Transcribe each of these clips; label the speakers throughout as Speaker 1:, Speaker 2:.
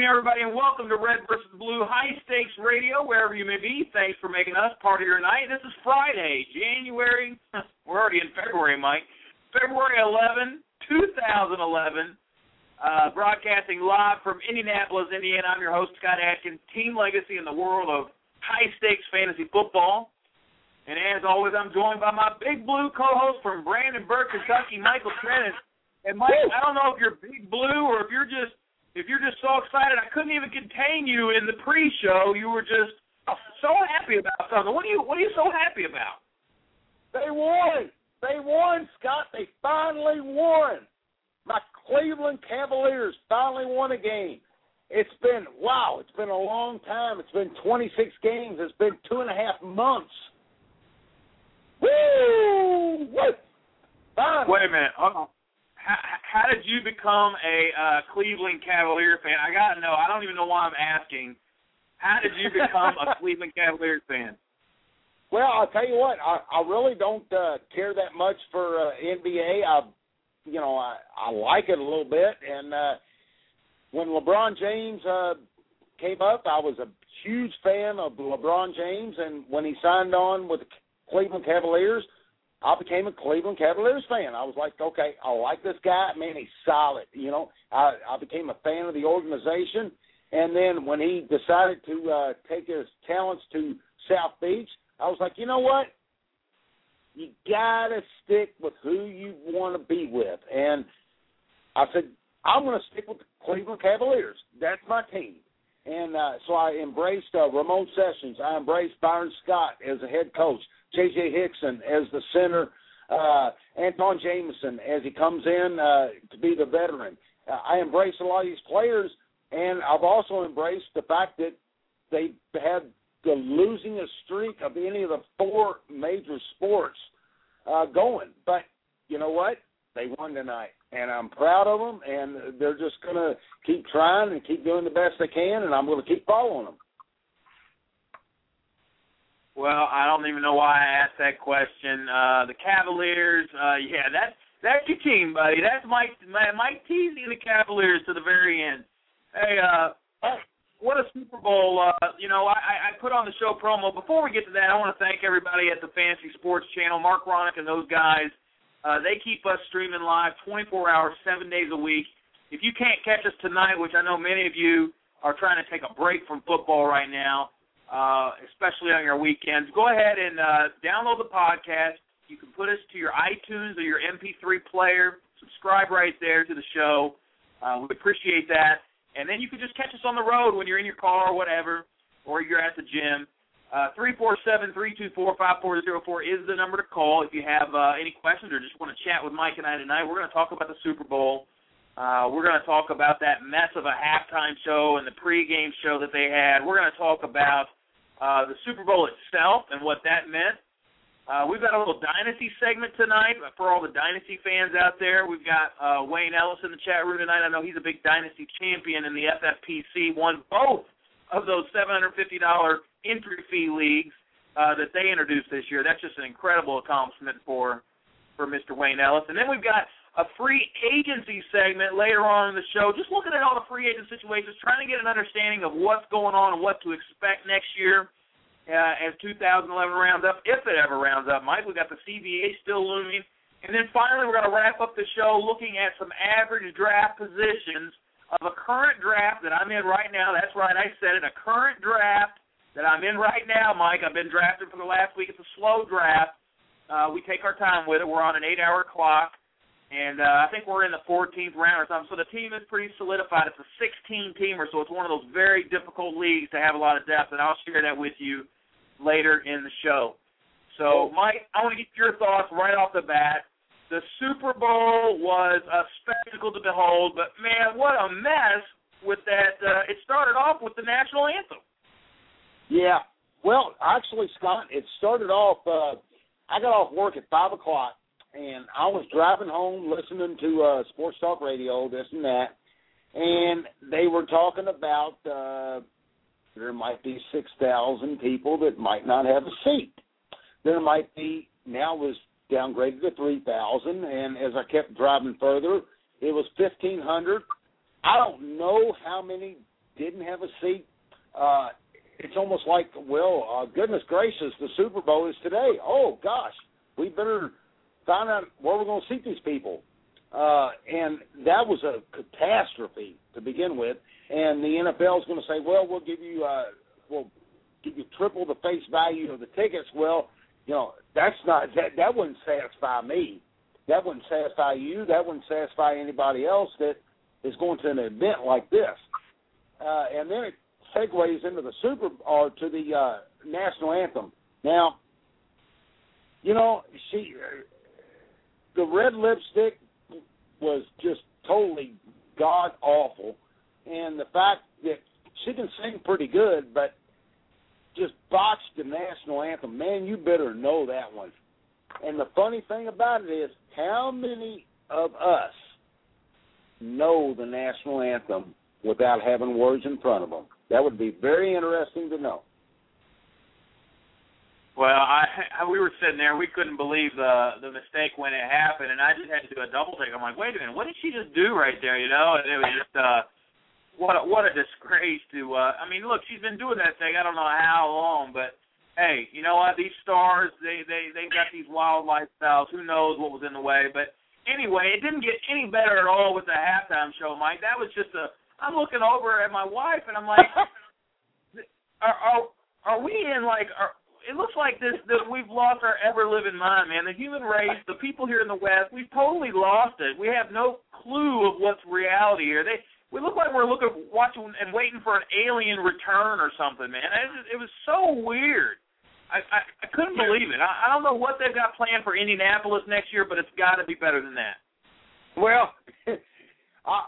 Speaker 1: Evening, everybody, and welcome to Red versus Blue High Stakes Radio, wherever you may be. Thanks for making us part of your night. This is Friday, January. We're already in February, Mike. February 11, 2011. Uh, broadcasting live from Indianapolis, Indiana. I'm your host, Scott Atkins. Team legacy in the world of high stakes fantasy football. And as always, I'm joined by my big blue co-host from Brandenburg, Kentucky, Michael Trent. And Mike, I don't know if you're big blue or if you're just if you're just so excited, I couldn't even contain you in the pre-show. You were just uh, so happy about something. What are you What are you so happy about?
Speaker 2: They won. They won, Scott. They finally won. My Cleveland Cavaliers finally won a game. It's been wow. It's been a long time. It's been 26 games. It's been two and a half months. Woo! Woo! Finally.
Speaker 1: Wait a minute. Hold on. How, how did you become a uh, Cleveland Cavalier fan? I gotta know. I don't even know why I'm asking. How did you become a Cleveland Cavaliers fan?
Speaker 2: Well, I'll tell you what. I, I really don't uh, care that much for uh, NBA. I, you know, I, I like it a little bit. And uh, when LeBron James uh, came up, I was a huge fan of LeBron James. And when he signed on with the Cleveland Cavaliers, I became a Cleveland Cavaliers fan. I was like, okay, I like this guy. Man, he's solid. You know, I, I became a fan of the organization. And then when he decided to uh, take his talents to South Beach, I was like, you know what? You gotta stick with who you want to be with. And I said, I'm going to stick with the Cleveland Cavaliers. That's my team. And uh, so I embraced uh, Ramon Sessions. I embraced Byron Scott as a head coach. J.J. Hickson as the center, uh, Antawn Jamison as he comes in uh, to be the veteran. Uh, I embrace a lot of these players, and I've also embraced the fact that they had the losing streak of any of the four major sports uh, going. But you know what? They won tonight, and I'm proud of them, and they're just going to keep trying and keep doing the best they can, and I'm going to keep following them.
Speaker 1: Well, I don't even know why I asked that question. Uh, the Cavaliers, uh, yeah, that's that's your team, buddy. That's Mike Mike teasing the Cavaliers to the very end. Hey, uh, what a Super Bowl! Uh, you know, I, I put on the show promo. Before we get to that, I want to thank everybody at the Fantasy Sports Channel, Mark Ronick and those guys. Uh, they keep us streaming live 24 hours, seven days a week. If you can't catch us tonight, which I know many of you are trying to take a break from football right now, uh, especially on your weekends, go ahead and uh, download the podcast. You can put us to your iTunes or your MP3 player. Subscribe right there to the show. Uh, we appreciate that. And then you can just catch us on the road when you're in your car or whatever, or you're at the gym. Uh, three four seven three two four five four zero four is the number to call if you have uh, any questions or just want to chat with Mike and I tonight. We're going to talk about the Super Bowl. Uh, we're going to talk about that mess of a halftime show and the pregame show that they had. We're going to talk about uh, the Super Bowl itself and what that meant. Uh, we've got a little dynasty segment tonight for all the dynasty fans out there. We've got uh, Wayne Ellis in the chat room tonight. I know he's a big dynasty champion in the FFPC. Won both of those seven hundred fifty dollar entry fee leagues uh, that they introduced this year. That's just an incredible accomplishment for for Mr. Wayne Ellis. And then we've got a free agency segment later on in the show, just looking at all the free agent situations, trying to get an understanding of what's going on and what to expect next year uh, as 2011 rounds up, if it ever rounds up. Mike, we've got the CBA still looming, and then finally we're going to wrap up the show looking at some average draft positions of a current draft that I'm in right now. That's right, I said it, a current draft that I'm in right now, Mike. I've been drafted for the last week. It's a slow draft. Uh, we take our time with it. We're on an eight-hour clock. And uh, I think we're in the 14th round or something. So the team is pretty solidified. It's a 16 teamer, so it's one of those very difficult leagues to have a lot of depth. And I'll share that with you later in the show. So, Mike, I want to get your thoughts right off the bat. The Super Bowl was a spectacle to behold, but man, what a mess with that. Uh, it started off with the national anthem.
Speaker 2: Yeah. Well, actually, Scott, it started off. Uh, I got off work at five o'clock, and I was driving home listening to uh, sports talk radio, this and that, and they were talking about uh, there might be 6,000 people that might not have a seat. There might be, now was downgraded to 3,000, and as I kept driving further, it was 1,500. I don't know how many didn't have a seat. Uh, it's almost like, well, uh, goodness gracious, the Super Bowl is today. Oh, gosh, we better find out where we're going to seat these people. Uh, and that was a catastrophe to begin with and the NFL is going to say, well, we'll give you uh, we'll give you triple the face value of the tickets. Well, you know that's not that that wouldn't satisfy me. That wouldn't satisfy you. That wouldn't satisfy anybody else that is going to an event like this. Uh, and then it segues into the super or to the uh, national anthem. Now, you know, she the red lipstick was just totally god awful and the fact that she can sing pretty good, but just botched the national anthem. Man, you better know that one. And the funny thing about it is, how many of us know the national anthem without having words in front of them? That would be very interesting to know.
Speaker 1: Well, I we were sitting there, we couldn't believe the the mistake when it happened, and I just had to do a double take. I'm like, wait a minute, what did she just do right there? You know, and it was just uh what a, what a disgrace to. uh I mean, look, she's been doing that thing. I don't know how long, but hey, you know what? These stars, they they they got these wild lifestyles. Who knows what was in the way? But anyway, it didn't get any better at all with the halftime show, Mike. That was just a. I'm looking over at my wife and I'm like, are are are we in like? Are, it looks like this that we've lost our ever living mind, man. The human race, the people here in the West, we've totally lost it. We have no clue of what's reality here. They we look like we're looking, watching, and waiting for an alien return or something, man. It was, it was so weird. I, I I couldn't believe it. I, I don't know what they've got planned for Indianapolis next year, but it's got to be better than that.
Speaker 2: Well, I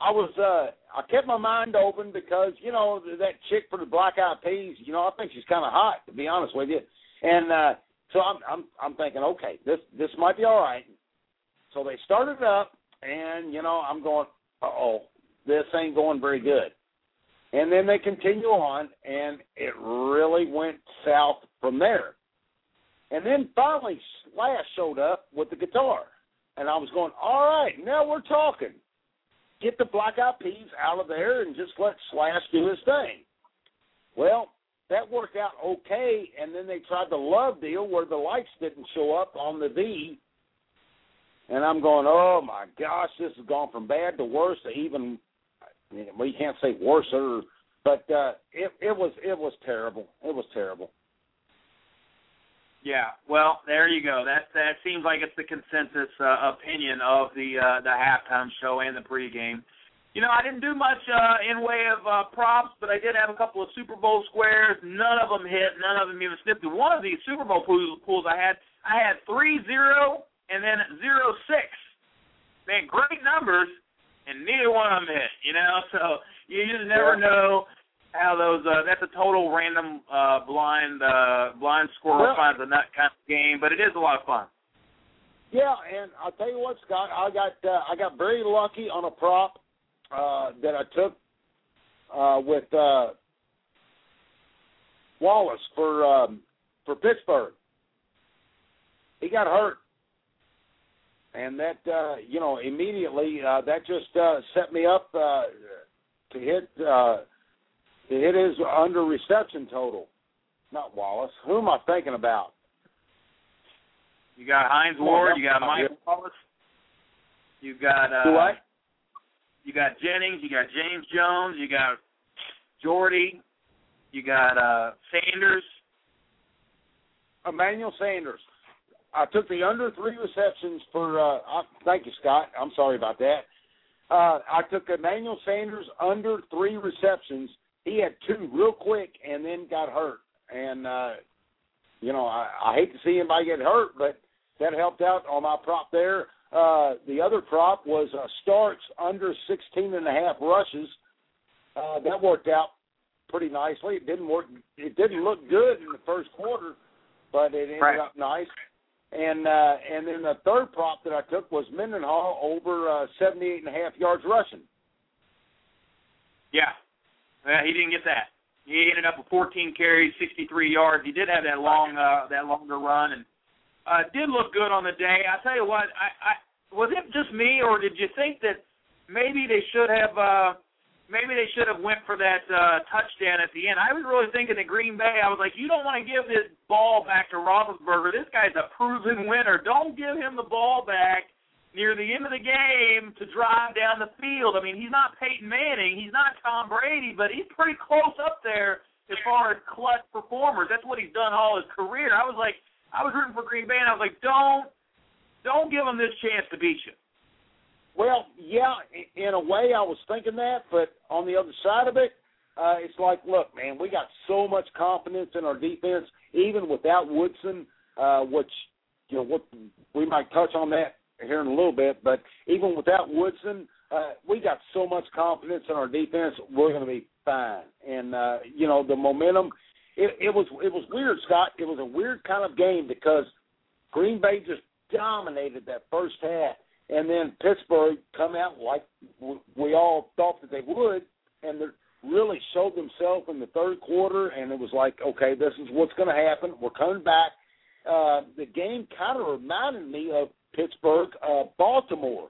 Speaker 2: I was uh I kept my mind open because you know that chick for the Black Eyed Peas. You know I think she's kind of hot to be honest with you, and uh so I'm I'm I'm thinking okay this this might be all right. So they started it up, and you know I'm going uh oh this ain't going very good. And then they continue on, and it really went south from there. And then finally, Slash showed up with the guitar. And I was going, all right, now we're talking. Get the Black Eyed Peas out of there and just let Slash do his thing. Well, that worked out okay. And then they tried the love deal where the lights didn't show up on the V. And I'm going, oh my gosh, this has gone from bad to worse to even you can't say worser, but uh, it it was it was terrible. It was terrible.
Speaker 1: Yeah, well, there you go. That that seems like it's the consensus uh, opinion of the uh, the halftime show and the pregame. you know, I didn't do much uh, in way of uh, props, but I did have a couple of Super Bowl squares. None of them hit. None of them even snipped. One of these Super Bowl pools, pools I had, I had three zero and then zero six. Man, great numbers, and neither one of them hit. You know, so you just never know how those. Uh, that's a total random uh, blind uh, blind squirrel
Speaker 2: Well-
Speaker 1: finds a nut kind of game, but it is a lot of fun.
Speaker 2: Yeah, and I'll tell you what, Scott, I got uh, I got very lucky on a prop uh, that I took uh, with uh, Wallace for um, for Pittsburgh. He got hurt, and that uh, you know immediately uh, that just uh, set me up uh, to hit uh, to hit his under reception total. Not Wallace. Who am I thinking about?
Speaker 1: You got
Speaker 2: Hines
Speaker 1: Ward. You got Mike. Wallace. You got uh,
Speaker 2: I?
Speaker 1: You got Jennings. You got James Jones. You got Jordy. You got uh Sanders.
Speaker 2: Emmanuel Sanders. I took the under three receptions for. Uh, I, thank you, Scott. I'm sorry about that. Uh, I took Emmanuel Sanders under three receptions. He had two real quick, and then got hurt. And uh, you know, I, I hate to see anybody get hurt, but that helped out on my prop there. Uh, the other prop was uh, Starks under 16 and a half rushes. Uh, that worked out pretty nicely. It didn't work. It didn't look good in the first quarter, but it ended
Speaker 1: Right.
Speaker 2: up nice. And uh, and then the third prop that I took was Mendenhall over uh, 78 and a half yards rushing.
Speaker 1: Yeah. Yeah, he didn't get that. He ended up with 14 carries, 63 yards. He did have that long, uh, that longer run, and uh, did look good on the day. I tell you what, I, I was it just me, or did you think that maybe they should have, uh, maybe they should have went for that uh, touchdown at the end? I was really thinking at Green Bay. I was like, you don't want to give this ball back to Roethlisberger. This guy's a proven winner. Don't give him the ball back near the end of the game to drive down the field. I mean, he's not Peyton Manning, he's not Tom Brady, but he's pretty close up there as far as clutch performers. That's what he's done all his career. I was like, I was rooting for Green Bay, and I was like, don't, don't give him this chance to beat you.
Speaker 2: Well, yeah, in a way I was thinking that, but on the other side of it, uh, it's like, look, man, we got so much confidence in our defense, even without Woodson, uh, which you know what we might touch on that here in a little bit, but even without Woodson, uh, we got so much confidence in our defense, we're going to be fine. And uh, you know, the momentum. It, it was it was weird, Scott. It was a weird kind of game because Green Bay just dominated that first half, and then Pittsburgh come out like we all thought that they would, and they really showed themselves in the third quarter. And it was like, okay, this is what's going to happen. We're coming back. Uh, the game kind of reminded me of Pittsburgh, uh, Baltimore,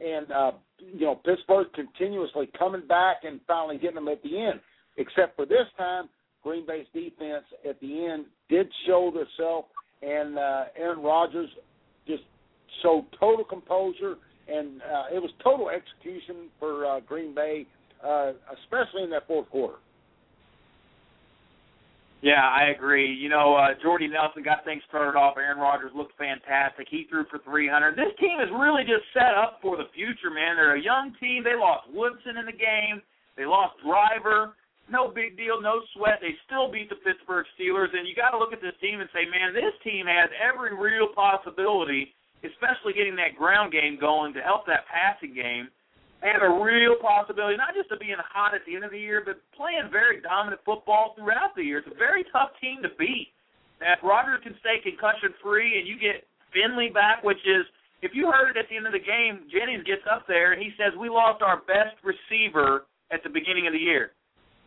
Speaker 2: and uh, you know Pittsburgh continuously coming back and finally getting them at the end. Except for this time, Green Bay's defense at the end did show themselves, and uh, Aaron Rodgers just showed total composure, and uh, it was total execution for uh, Green Bay, uh, especially in that fourth quarter.
Speaker 1: Yeah, I agree. You know, uh, Jordy Nelson got things started off. Aaron Rodgers looked fantastic. He threw for 300. This team is really just set up for the future, man. They're a young team. They lost Woodson in the game. They lost Driver. No big deal, no sweat. They still beat the Pittsburgh Steelers. And you got to look at this team and say, man, this team has every real possibility, especially getting that ground game going to help that passing game. They have a real possibility, not just of being hot at the end of the year, but playing very dominant football throughout the year. It's a very tough team to beat. If Rodgers can stay concussion free and you get Finley back, which is, if you heard it at the end of the game, Jennings gets up there and he says, We lost our best receiver at the beginning of the year.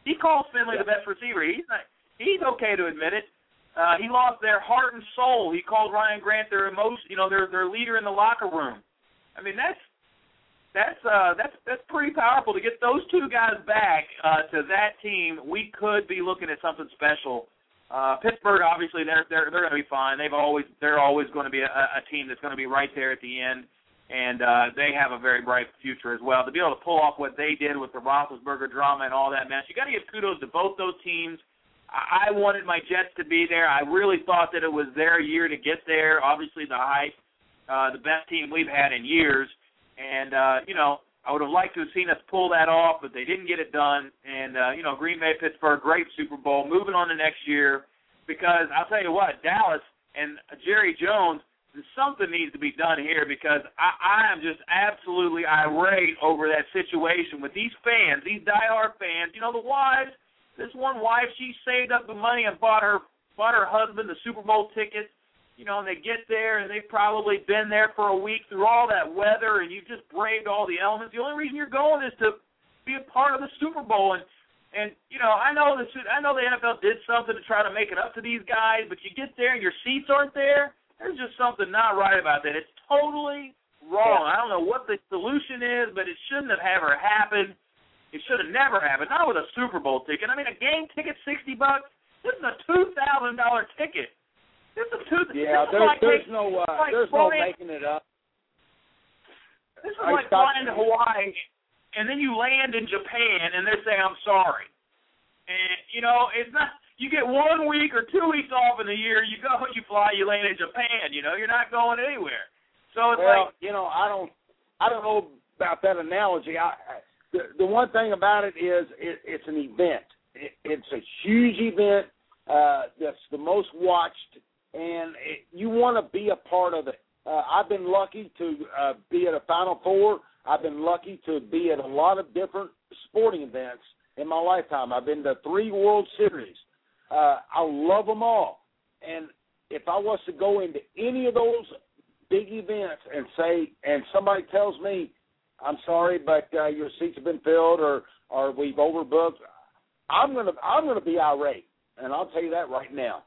Speaker 1: He calls Finley the best receiver. He's not, he's okay to admit it. Uh, he lost their heart and soul. He called Ryan Grant their emotion, you know, their their leader in the locker room. I mean, that's that's uh that's that's pretty powerful to get those two guys back uh to that team. We could be looking at something special. Uh Pittsburgh obviously they're they're they're going to be fine. They've always they're always going to be a, a team that's going to be right there at the end and uh they have a very bright future as well. To be able to pull off what they did with the Roethlisberger drama and all that mess, you got to give kudos to both those teams. I wanted my Jets to be there. I really thought that it was their year to get there. Obviously, the hype, uh, the best team we've had in years, and uh, you know, I would have liked to have seen us pull that off, but they didn't get it done. And uh, you know, Green Bay, Pittsburgh, great Super Bowl. Moving on to next year, because I'll tell you what, Dallas and Jerry Jones, something needs to be done here because I, I am just absolutely irate over that situation with these fans, these diehard fans. You know, the wives. This one wife, she saved up the money and bought her bought her husband the Super Bowl tickets you know, and they get there and they've probably been there for a week through all that weather and you've just braved all the elements. The only reason you're going is to be a part of the Super Bowl and and you know, I know this I know the NFL did something to try to make it up to these guys, but you get there and your seats aren't there. There's just something not right about that. It's totally wrong. I don't know what the solution is, but it shouldn't have ever happened. It should have never happened. Not with a Super Bowl ticket. I mean, a game ticket, sixty bucks. This is a two thousand dollar ticket. This is two.
Speaker 2: Yeah,
Speaker 1: this
Speaker 2: there's,
Speaker 1: like
Speaker 2: there's
Speaker 1: taking,
Speaker 2: no uh,
Speaker 1: like
Speaker 2: there's no making it up.
Speaker 1: This is
Speaker 2: I
Speaker 1: like flying to Hawaii, and then you land in Japan, and they say I'm sorry. And you know, it's not. You get one week or two weeks off in the year. You go, you fly, you land in Japan. You know, you're not going anywhere. So it's
Speaker 2: Well,
Speaker 1: like,
Speaker 2: you know, I don't, I don't know about that analogy. I, I the, one thing about it is it, it's an event. It, it's a huge event uh, that's the most watched, and it, you want to be a part of it. Uh, I've been lucky to uh, be at a Final Four. I've been lucky to be at a lot of different sporting events in my lifetime. I've been to three World Series. Uh, I love them all, and if I was to go into any of those big events and say, and somebody tells me, I'm sorry, but uh, your seats have been filled or or we've overbooked, I'm gonna I'm gonna be irate, and I'll tell you that right now.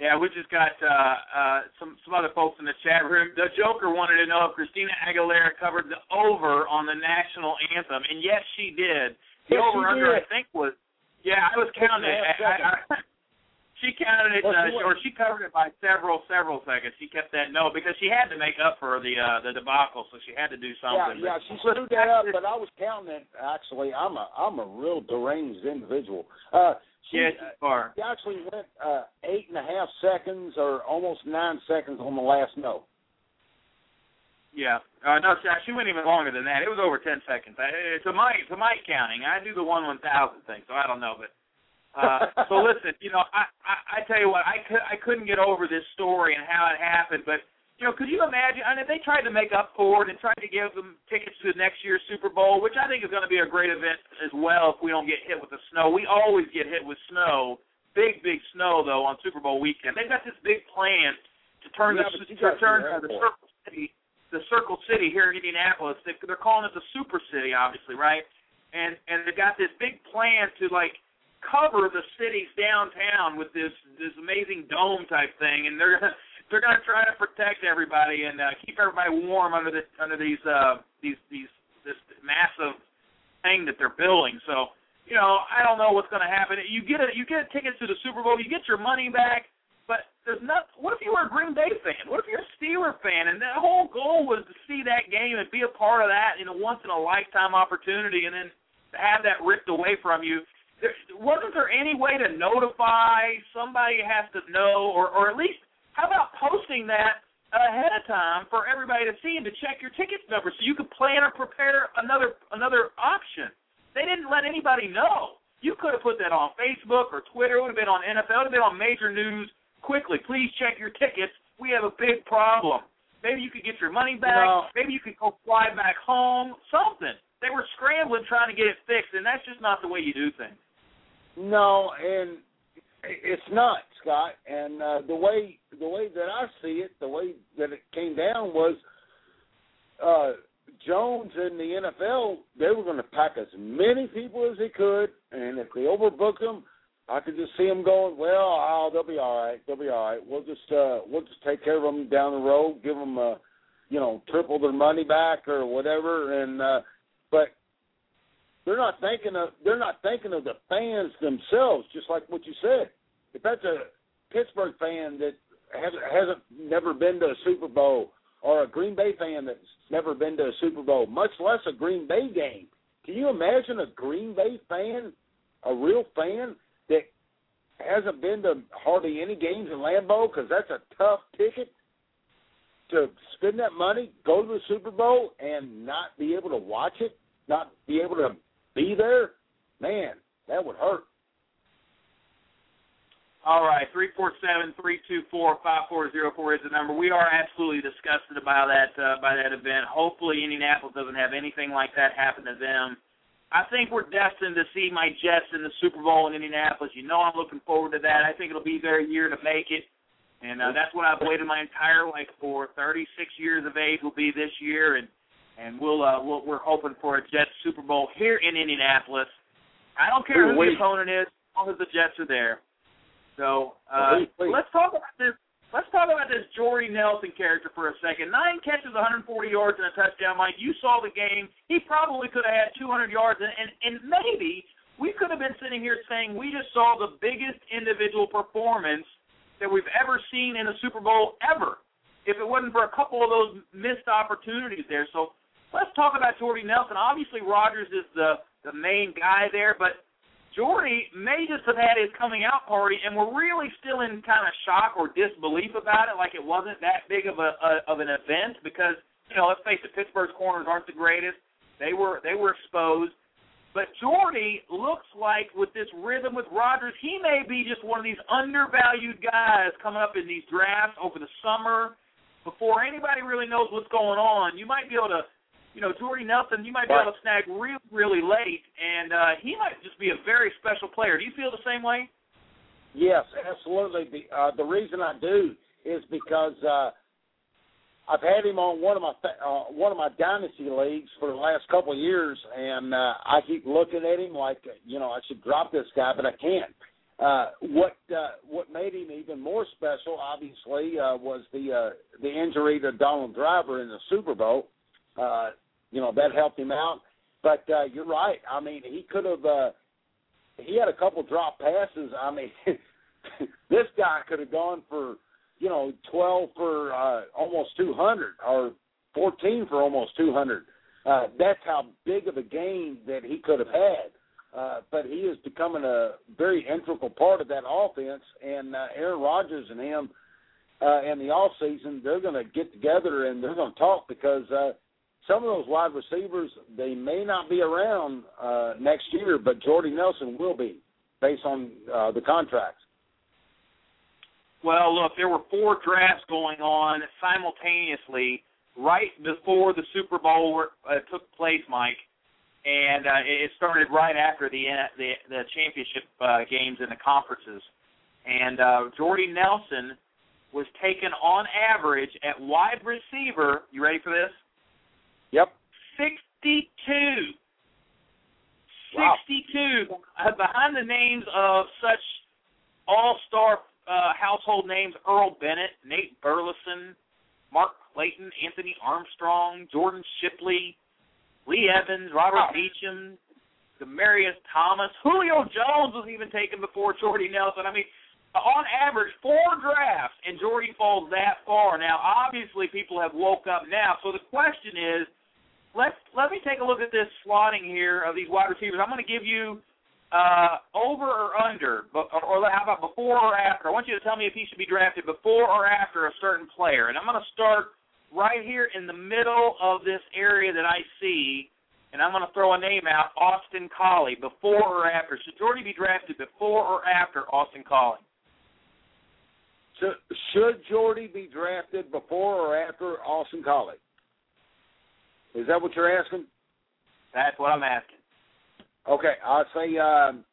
Speaker 1: yeah, we just got uh, uh, some some other folks in the chat room. The Joker wanted to know if Christina Aguilera covered the over on the national anthem, and yes, she did. The
Speaker 2: Yes,
Speaker 1: over under
Speaker 2: did.
Speaker 1: I think was yeah, I was counting it.
Speaker 2: and a half
Speaker 1: I, I, she counted it,
Speaker 2: Well,
Speaker 1: uh,
Speaker 2: she
Speaker 1: or she covered it by several several seconds. She kept that no because she had to make up for the uh, the debacle, so she had to do something.
Speaker 2: yeah,
Speaker 1: But-
Speaker 2: she screwed that up, but I was counting it. Actually, I'm a I'm a real deranged individual. Uh, she,
Speaker 1: yeah, she's far.
Speaker 2: she actually went uh, eight and a half seconds or almost nine seconds on the last note.
Speaker 1: Yeah. Uh, no, she, she went even longer than that. It was over ten seconds. I, to my to my counting, I do the one one thousand thing, so I don't know. But uh, so listen, you know, I, I I tell you what, I could I couldn't get over this story and how it happened. But you know, could you imagine? I mean, they tried to make up for it and tried to give them tickets to next year's Super Bowl, which I think is going to be a great event as well if we don't get hit with the snow. We always get hit with snow, big big snow though on Super Bowl weekend. They've got this big plan to turn
Speaker 2: Yeah,
Speaker 1: the to turn
Speaker 2: your
Speaker 1: the. Circle City the Circle City here in Indianapolis. They, they're calling it the Super City, obviously, right? And and they've got this big plan to like cover the cities downtown with this this amazing dome type thing, and they're they're to try to protect everybody and uh, keep everybody warm under the under these uh these these this massive thing that they're building. So you know, I don't know what's going to happen. You get a you get a ticket to the Super Bowl, you get your money back, but there's not. What if you were a Green Bay fan? What if you're a Steeler fan? And the whole goal was to see that game and be a part of that in a once in a lifetime opportunity, and then to have that ripped away from you. There, wasn't there any way to notify somebody has to know, or or at least how about posting that ahead of time for everybody to see and to check your ticket number so you could plan or prepare another another option. They didn't let anybody know. You could have put that on Facebook or Twitter. It would have been on NFL. It would have been on major news quickly. Please check your tickets. We have a big problem. Maybe you could get your money back.
Speaker 2: No.
Speaker 1: Maybe you could go fly back home. Something. They were scrambling trying to get it fixed, and that's just not the way you do things.
Speaker 2: No, and it's not, Scott. And uh, the way the way that I see it, the way that it came down was uh, Jones and the NFL. They were going to pack as many people as they could, and if they overbooked them, I could just see them going. Well, oh, they'll be all right. They'll be all right. We'll just uh, we'll just take care of them down the road. Give them, uh, you know, triple their money back or whatever. And uh, but they're not thinking of they're not thinking of the fans themselves, just like what you said. If that's a Pittsburgh fan that hasn't hasn't never been to a Super Bowl, or a Green Bay fan that's never been to a Super Bowl, much less a Green Bay game, can you imagine a Green Bay fan, a real fan that hasn't been to hardly any games in Lambeau because that's a tough ticket to spend that money, go to the Super Bowl, and not be able to watch it, not be able to be there, man, that would hurt.
Speaker 1: All right, three four seven three two four five four zero four is the number. We are absolutely disgusted about that uh, by that event. Hopefully, Indianapolis doesn't have anything like that happen to them. I think we're destined to see my Jets in the Super Bowl in Indianapolis. You know, I'm looking forward to that. I think it'll be their year to make it, and uh, that's what I've waited my entire life for. 36 years of age will be this year, and and we'll, uh, we'll we're hoping for a Jets Super Bowl here in Indianapolis. I don't care who the opponent is, as long as the Jets are there. So uh,
Speaker 2: please, please.
Speaker 1: let's talk about this. Let's talk about this Jordy Nelson character for a second. Nine catches, 140 yards, and a touchdown. Mike, you saw the game. He probably could have had 200 yards, and, and and maybe we could have been sitting here saying we just saw the biggest individual performance that we've ever seen in a Super Bowl ever. If it wasn't for a couple of those missed opportunities there, so let's talk about Jordy Nelson. Obviously, Rodgers is the the main guy there, but Jordy may just have had his coming out party, and we're really still in kind of shock or disbelief about it, like it wasn't that big of a, a of an event. Because you know, let's face it, Pittsburgh's corners aren't the greatest. They were they were exposed, but Jordy looks like with this rhythm with Rodgers, he may be just one of these undervalued guys coming up in these drafts over the summer. Before anybody really knows what's going on, you might be able to you know, Jordy Nelson, you might be able to snag really, really late, and uh, he might just be a very special player. Do you feel the same way?
Speaker 2: Yes, absolutely. The, uh, the reason I do is because uh, I've had him on one of my uh, one of my dynasty leagues for the last couple of years, and uh, I keep looking at him like you know I should drop this guy, but I can't. Uh, what uh, what made him even more special, obviously, uh, was the uh, the injury to Donald Driver in the Super Bowl. Uh, you know that helped him out. But uh, you're right. I mean, he could have. Uh, he had a couple drop passes. I mean, this guy could have gone for you know 12 for uh, almost 200 or 14 for almost 200. Uh, that's how big of a game that he could have had. Uh, but he is becoming a very integral part of that offense, and uh, Aaron Rodgers and him uh, in the off season, they're going to get together and they're going to talk because uh, some of those wide receivers they may not be around uh, next year, but Jordy Nelson will be based on uh, the contracts.
Speaker 1: Well, look, there were four drafts going on simultaneously right before the Super Bowl uh, took place, Mike, and uh, it started right after the uh, the, the championship uh, games in the conferences. And uh, Jordy Nelson was taken on average at wide receiver. You ready for this?
Speaker 2: Yep.
Speaker 1: 62.
Speaker 2: Wow.
Speaker 1: 62. Uh, behind the names of such all-star uh, household names, Earl Bennett, Nate Burleson, Mark Clayton, Anthony Armstrong, Jordan Shipley, Lee Evans, Robert wow. Meacham, Demaryius Thomas, Julio Jones was even taken before Jordy Nelson. I mean, on average, four drafts, and Jordy falls that far. Now, obviously, people have woke up now. So the question is, let's let me take a look at this slotting here of these wide receivers. I'm going to give you uh, over or under, or, or how about before or after? I want you to tell me if he should be drafted before or after a certain player. And I'm going to start right here in the middle of this area that I see, and I'm going to throw a name out: Austin Collie. Before or after? Should Jordy be drafted before or after Austin Collie?
Speaker 2: Should Jordy be drafted before or after Austin Collie? Is that what you're asking?
Speaker 1: That's what I'm asking.
Speaker 2: Okay, I'll say um,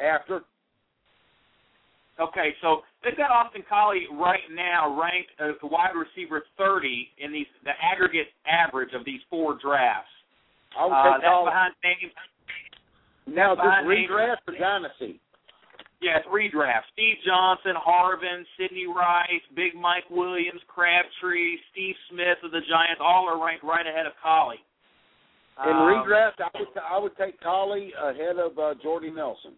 Speaker 2: after.
Speaker 1: Okay, so they've got Austin Collie right now ranked as the wide receiver 30 in these the aggregate average of these four drafts.
Speaker 2: I would
Speaker 1: uh, that's behind names.
Speaker 2: Now, this redraft or dynasty?
Speaker 1: Yeah, it's redraft. Steve Johnson, Harvin, Sidney Rice, Big Mike Williams, Crabtree, Steve Smith of the Giants, all are ranked right ahead of Collie.
Speaker 2: In
Speaker 1: um,
Speaker 2: redraft, I would I would take Collie ahead of uh, Jordy Nelson.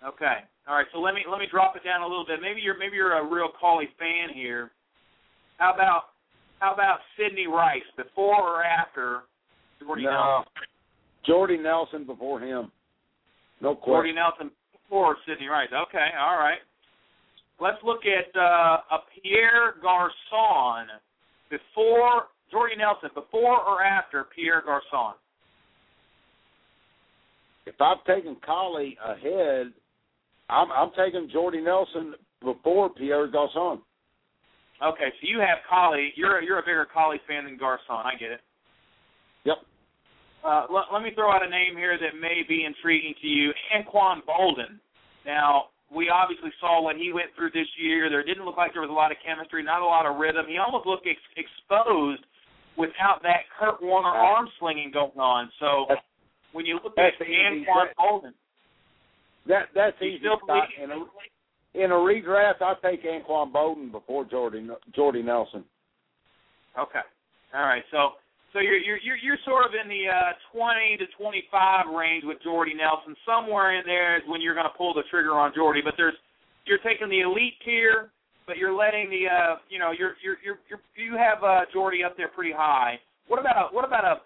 Speaker 1: Okay. All right. So let me let me drop it down a little bit. Maybe you're maybe you're a real Collie fan here. How about how about Sidney Rice before or after Jordy
Speaker 2: no.
Speaker 1: Nelson?
Speaker 2: Jordy Nelson before him. No question.
Speaker 1: Jordy Nelson before Sidney Rice. Okay. All right. let's look at uh, a Pierre Garcon before Jordy Nelson, before or after Pierre Garcon.
Speaker 2: If I've taken Collie ahead, I'm, I'm taking Jordy Nelson before Pierre Garcon.
Speaker 1: Okay, so you have Collie. You're you're a bigger Collie fan than Garcon. I get it. Uh, let, let me throw out a name here that may be intriguing to you, Anquan Boldin. Now, we obviously saw what he went through this year. There didn't look like there was a lot of chemistry, not a lot of rhythm. He almost looked ex- exposed without that Kurt Warner arm slinging going on. So when you look at Anquan Boldin,
Speaker 2: that that's easy.
Speaker 1: still
Speaker 2: Scott. In a, in a redraft, I take Anquan Boldin before Jordy Jordy Nelson.
Speaker 1: Okay. All right. So so you're you're you're, you're sort of in the uh, 20 to 25 range with Jordy Nelson. Somewhere in there is when you're going to pull the trigger on Jordy. But there's you're taking the elite tier, but you're letting the uh, you know you're you're you're, you're you have uh, Jordy up there pretty high. What about a what about a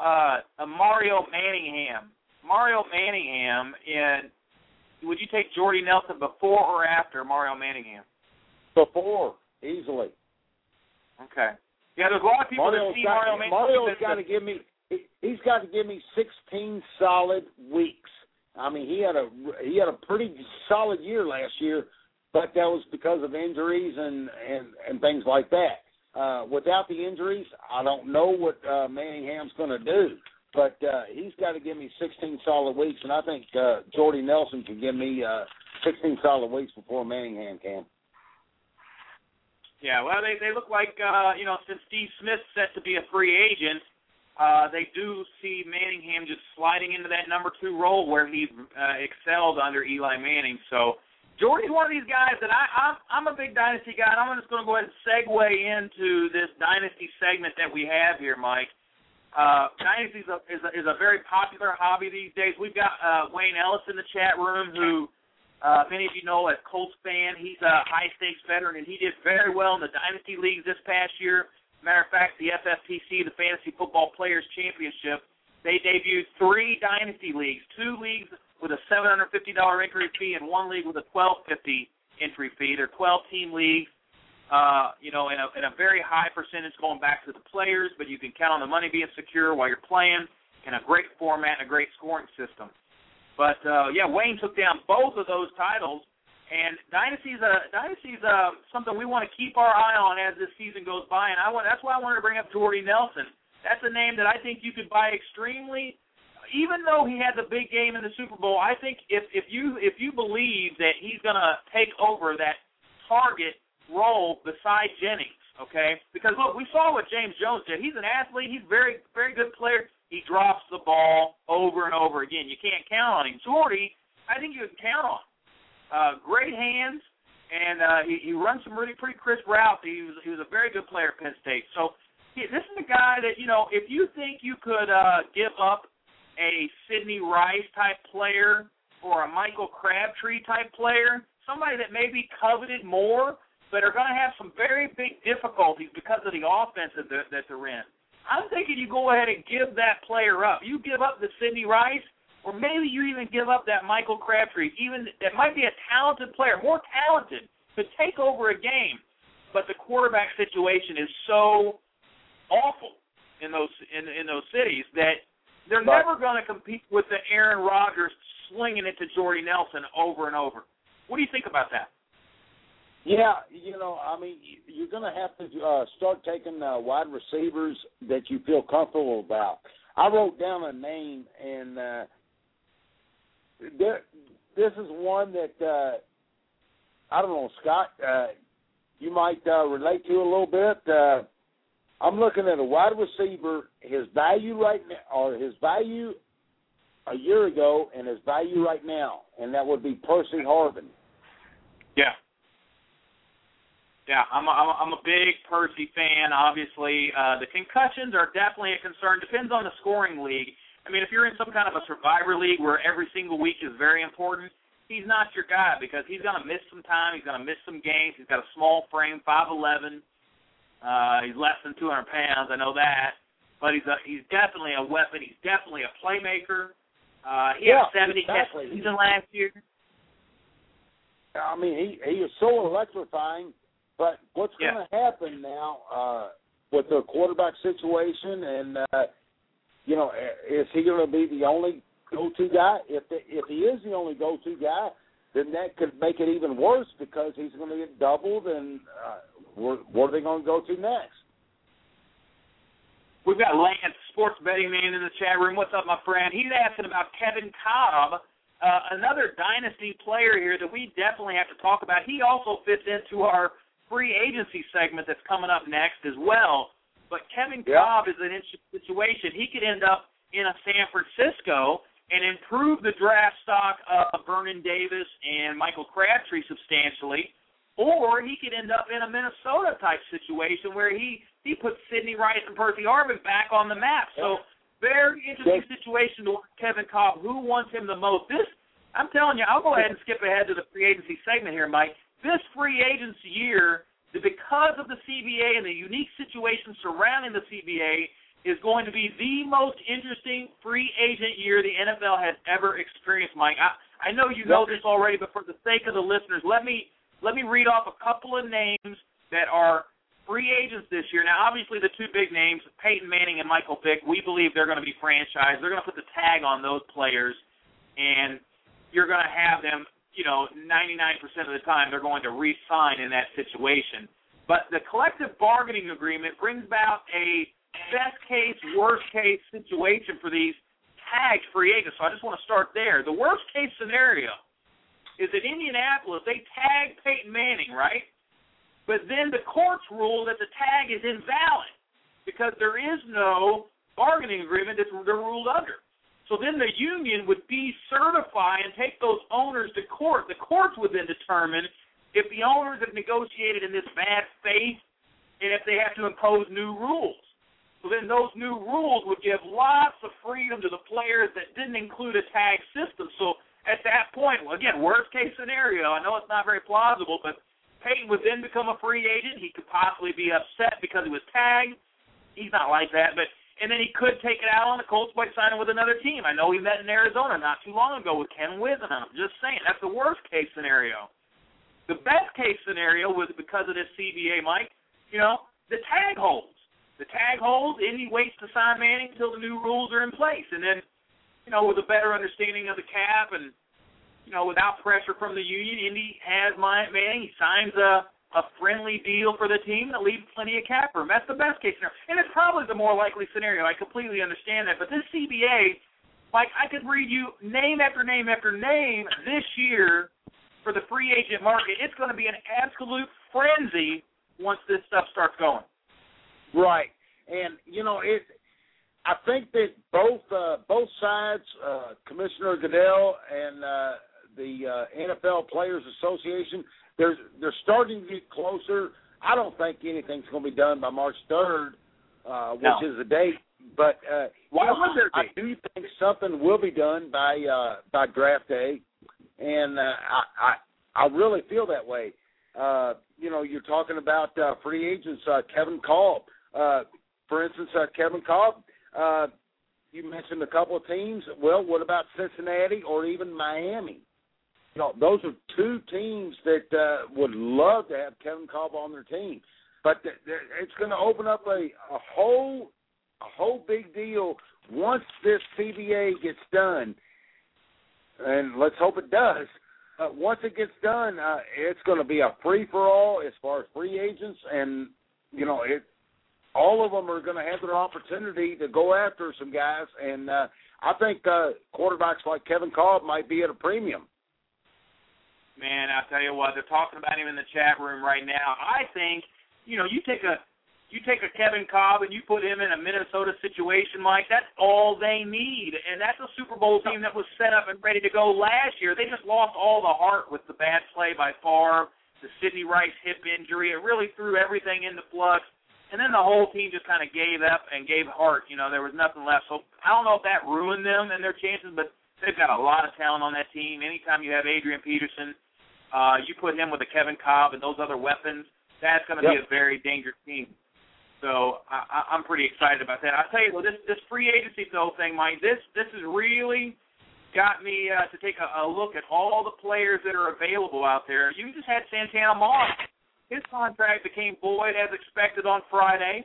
Speaker 1: uh, a Mario Manningham? Mario Manningham and would you take Jordy Nelson before or after Mario Manningham?
Speaker 2: Before easily.
Speaker 1: Okay. Yeah, there's a lot of people
Speaker 2: Mario's
Speaker 1: that see
Speaker 2: got,
Speaker 1: Mario Manningham.
Speaker 2: Mario's got to give me. he- He's got to give me 16 solid weeks. I mean, he had a he had a pretty solid year last year, but that was because of injuries and and and things like that. Uh, without the injuries, I don't know what uh, Manningham's going to do. But uh, he's got to give me 16 solid weeks, and I think uh, Jordy Nelson can give me uh, 16 solid weeks before Manningham can.
Speaker 1: Yeah, well, they they look like uh, you know since Steve Smith's set to be a free agent, uh, they do see Manningham just sliding into that number two role where he uh, excelled under Eli Manning. So Jordy's one of these guys that I I'm, I'm a big dynasty guy, and I'm just going to go ahead and segue into this dynasty segment that we have here, Mike. Uh, dynasty is a, is a is a very popular hobby these days. We've got uh, Wayne Ellis in the chat room who uh, many of you know as Colts fan, he's a high stakes veteran, and he did very well in the dynasty leagues this past year. Matter of fact, the FFPC, the Fantasy Football Players Championship, they debuted three dynasty leagues, two leagues with a $750 entry fee, and one league with a 1250 entry fee. They're 12 team leagues. Uh, you know, in a, in a very high percentage going back to the players, but you can count on the money being secure while you're playing, and a great format and a great scoring system. But uh, yeah, Wayne took down both of those titles, and Dynasty's a Dynasty's uh, something we want to keep our eye on as this season goes by. And I want that's why I wanted to bring up Jordy Nelson. That's a name that I think you could buy extremely. Even though he had the big game in the Super Bowl, I think if if you if you believe that he's going to take over that target role beside Jennings, okay? Because look, we saw what James Jones did. He's an athlete. He's very very good player. He drops the ball over and over again. You can't count on him. Jordy, I think you can count on. Uh, great hands, and uh, he, he runs some really pretty crisp routes. He was he was a very good player at Penn State. So he, this is a guy that you know if you think you could uh, give up a Sidney Rice type player or a Michael Crabtree type player, somebody that may be coveted more, but are going to have some very big difficulties because of the offense that they're, that they're in. I'm thinking you go ahead and give that player up. You give up the Sidney Rice, or maybe you even give up that Michael Crabtree. Even that might be a talented player, more talented, could take over a game, but the quarterback situation is so awful in those in in those cities that they're
Speaker 2: But-
Speaker 1: never going to compete with the Aaron Rodgers slinging it to Jordy Nelson over and over. What do you think about that?
Speaker 2: Yeah, you know, I mean, you- you're going to have to uh, start taking uh, wide receivers that you feel comfortable about. I wrote down a name, and uh, this is one that uh, I don't know, Scott. Uh, you might uh, relate to a little bit. Uh, I'm looking at a wide receiver. His value right now, or his value a year ago, and his value right now, and that would be Percy Harvin.
Speaker 1: Yeah. Yeah, I'm a, I'm a, I'm a big Percy fan. Obviously, uh, the concussions are definitely a concern. Depends on the scoring league. I mean, if you're in some kind of a survivor league where every single week is very important, he's not your guy because he's going to miss some time. He's going to miss some games. He's got a small frame, five eleven. Uh, he's less than 200 pounds. I know that, but he's a, he's definitely a weapon. He's definitely a playmaker. Uh, he
Speaker 2: Yeah,
Speaker 1: had 70 catch
Speaker 2: exactly.
Speaker 1: season last year.
Speaker 2: I I mean, he he is so electrifying. But what's
Speaker 1: Yeah.
Speaker 2: going to happen now uh, with the quarterback situation, and uh, you know, is he going to be the only go-to guy? If the, if he is the only go-to guy, then that could make it even worse because he's going to get doubled, and uh, where, where are they going to go to next?
Speaker 1: We've got Lance, sports betting man, in the chat room. What's up, my friend? He's asking about Kevin Cobb, uh, another dynasty player here that we definitely have to talk about. He also fits into our free agency segment that's coming up next as well. But Kevin
Speaker 2: Yeah.
Speaker 1: Kolb is an interesting situation. He could end up in a San Francisco and improve the draft stock of Vernon Davis and Michael Crabtree substantially, or he could end up in a Minnesota type situation where he he puts Sidney Rice and Percy Harvin back on the map. So very interesting situation to watch Kevin Kolb. Who wants him the most? This I'm telling you, I'll go ahead and skip ahead to the free agency segment here, Mike. This free agency year, because of the CBA and the unique situation surrounding the CBA, is going to be the most interesting free agent year the NFL has ever experienced, Mike. I, I know you know this already, but for the sake of the listeners, let me let me read off a couple of names that are free agents this year. Now, obviously, the two big names, Peyton Manning and Michael Vick, we believe they're going to be franchised. They're going to put the tag on those players, and you're going to have them. You know, 99% of the time, they're going to re-sign in that situation. But the collective bargaining agreement brings about a best case, worst case situation for these tagged free agents. So I just want to start there. The worst case scenario is that Indianapolis they tag Peyton Manning, right? But then the courts rule that the tag is invalid because there is no bargaining agreement that they're ruled under. So then the union would decertify and take those owners to court. The courts would then determine if the owners have negotiated in this bad faith and if they have to impose new rules. So then those new rules would give lots of freedom to the players that didn't include a tag system. So at that point, well, again, worst case scenario, I know it's not very plausible, but Peyton would then become a free agent. He could possibly be upset because he was tagged. He's not like that, but and then he could take it out on the Colts by signing with another team. I know he met in Arizona not too long ago with Ken Whisenhunt. Just saying, that's the worst case scenario. The best case scenario was because of this CBA, Mike. You know, the tag holds. The tag holds. Indy waits to sign Manning until the new rules are in place, and then, you know, with a better understanding of the cap and, you know, without pressure from the union, Indy has Manning. He signs a a friendly deal for the team that leaves plenty of cap room. That's the best case scenario, and it's probably the more likely scenario. I completely understand that, but this CBA, like I could read you name after name after name this year for the free agent market. It's going to be an absolute frenzy once this stuff starts going.
Speaker 2: Right, and you know it. I think that both uh, both sides, uh, Commissioner Goodell and uh, the uh, NFL Players Association, they're they're starting to get closer. I don't think anything's going to be done by March third, uh, which
Speaker 1: No.
Speaker 2: is the date. But uh,
Speaker 1: Why would there
Speaker 2: I,
Speaker 1: be?
Speaker 2: I do think something will be done by uh, by draft day, and uh, I, I I really feel that way. Uh, you know, you're talking about uh, free agents, uh, Kevin Kolb. Uh, for instance, uh, Kevin Kolb. Uh, you mentioned a couple of teams. Well, what about Cincinnati or even Miami? You know, those are two teams that uh, would love to have Kevin Kolb on their team. But th- th- it's going to open up a, a whole a whole big deal once this CBA gets done, and let's hope it does. Uh, once it gets done, uh, it's going to be a free for all as far as free agents, and you know it. All of them are going to have their opportunity to go after some guys, and uh, I think uh, quarterbacks like Kevin Kolb might be at a premium.
Speaker 1: Man, I'll tell you what, they're talking about him in the chat room right now. I think, you know, you take a you take a Kevin Kolb and you put him in a Minnesota situation, Mike, that's all they need. And that's a Super Bowl team that was set up and ready to go last year. They just lost all the heart with the bad play by Favre, the Sidney Rice hip injury. It really threw everything into flux. And then the whole team just kind of gave up and gave heart. You know, there was nothing left. So I don't know if that ruined them and their chances, but they've got a lot of talent on that team. Anytime you have Adrian Peterson, uh, you put him with a Kevin Kolb and those other weapons, that's going to be a very dangerous team. So I, I- I'm pretty excited about that. I tell you, well, this this free agency though thing, Mike, this this has really got me uh, to take a, a look at all the players that are available out there. You just had Santana Moss. His contract became void as expected on Friday.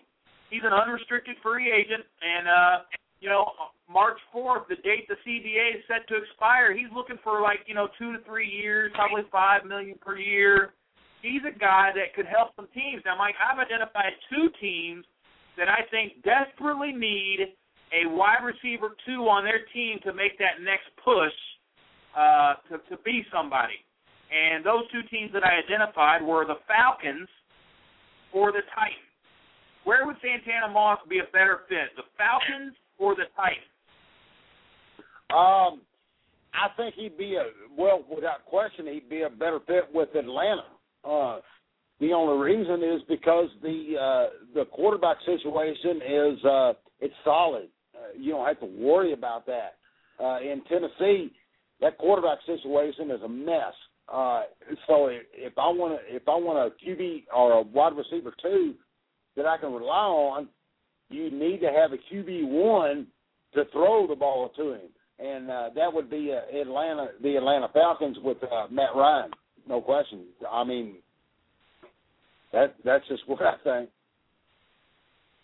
Speaker 1: He's an unrestricted free agent, and uh, you know March 4th, the date the CBA is set to expire, he's looking for like you know two to three years, probably five million per year. He's a guy that could help some teams. Now, Mike, I've identified two teams that I think desperately need a wide receiver two on their team to make that next push uh, to, to be somebody. And those two teams that I identified were the Falcons or the Titans. Where would Santana Moss be a better fit, the Falcons or the Titans?
Speaker 2: Um, I think he'd be a well, without question, he'd be a better fit with Atlanta. Uh, the only reason is because the uh, the quarterback situation is uh, it's solid. Uh, you don't have to worry about that. Uh, in Tennessee, that quarterback situation is a mess. Uh, so if I want to, if I want a QB or a wide receiver two that I can rely on, you need to have a QB one to throw the ball to him, and uh, that would be uh, Atlanta, the Atlanta Falcons with uh, Matt Ryan, no question. I mean, that that's just what I think.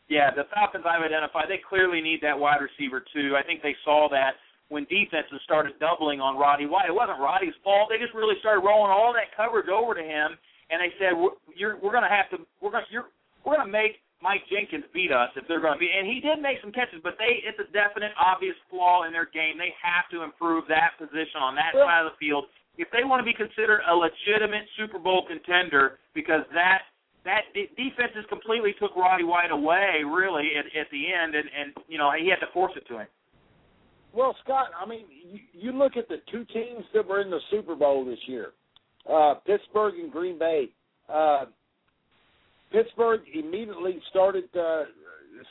Speaker 1: Yeah, the Falcons I've identified, they clearly need that wide receiver too. I think they saw that when defenses started doubling on Roddy White. It wasn't Roddy's fault. They just really started rolling all that coverage over to him, and they said, "We're we're going to have to we're going you're we're going to make Mike Jenkins beat us if they're going to be." And he did make some catches, but they it's a definite obvious flaw in their game. They have to improve that position on that well, side of the field if they want to be considered a legitimate Super Bowl contender, because that that de- defense just completely took Roddy White away, really, at, at the end, and and you know he had to force it to him.
Speaker 2: Well, Scott, I mean, you, you look at the two teams that were in the Super Bowl this year, uh, Pittsburgh and Green Bay. Uh, Pittsburgh immediately started uh,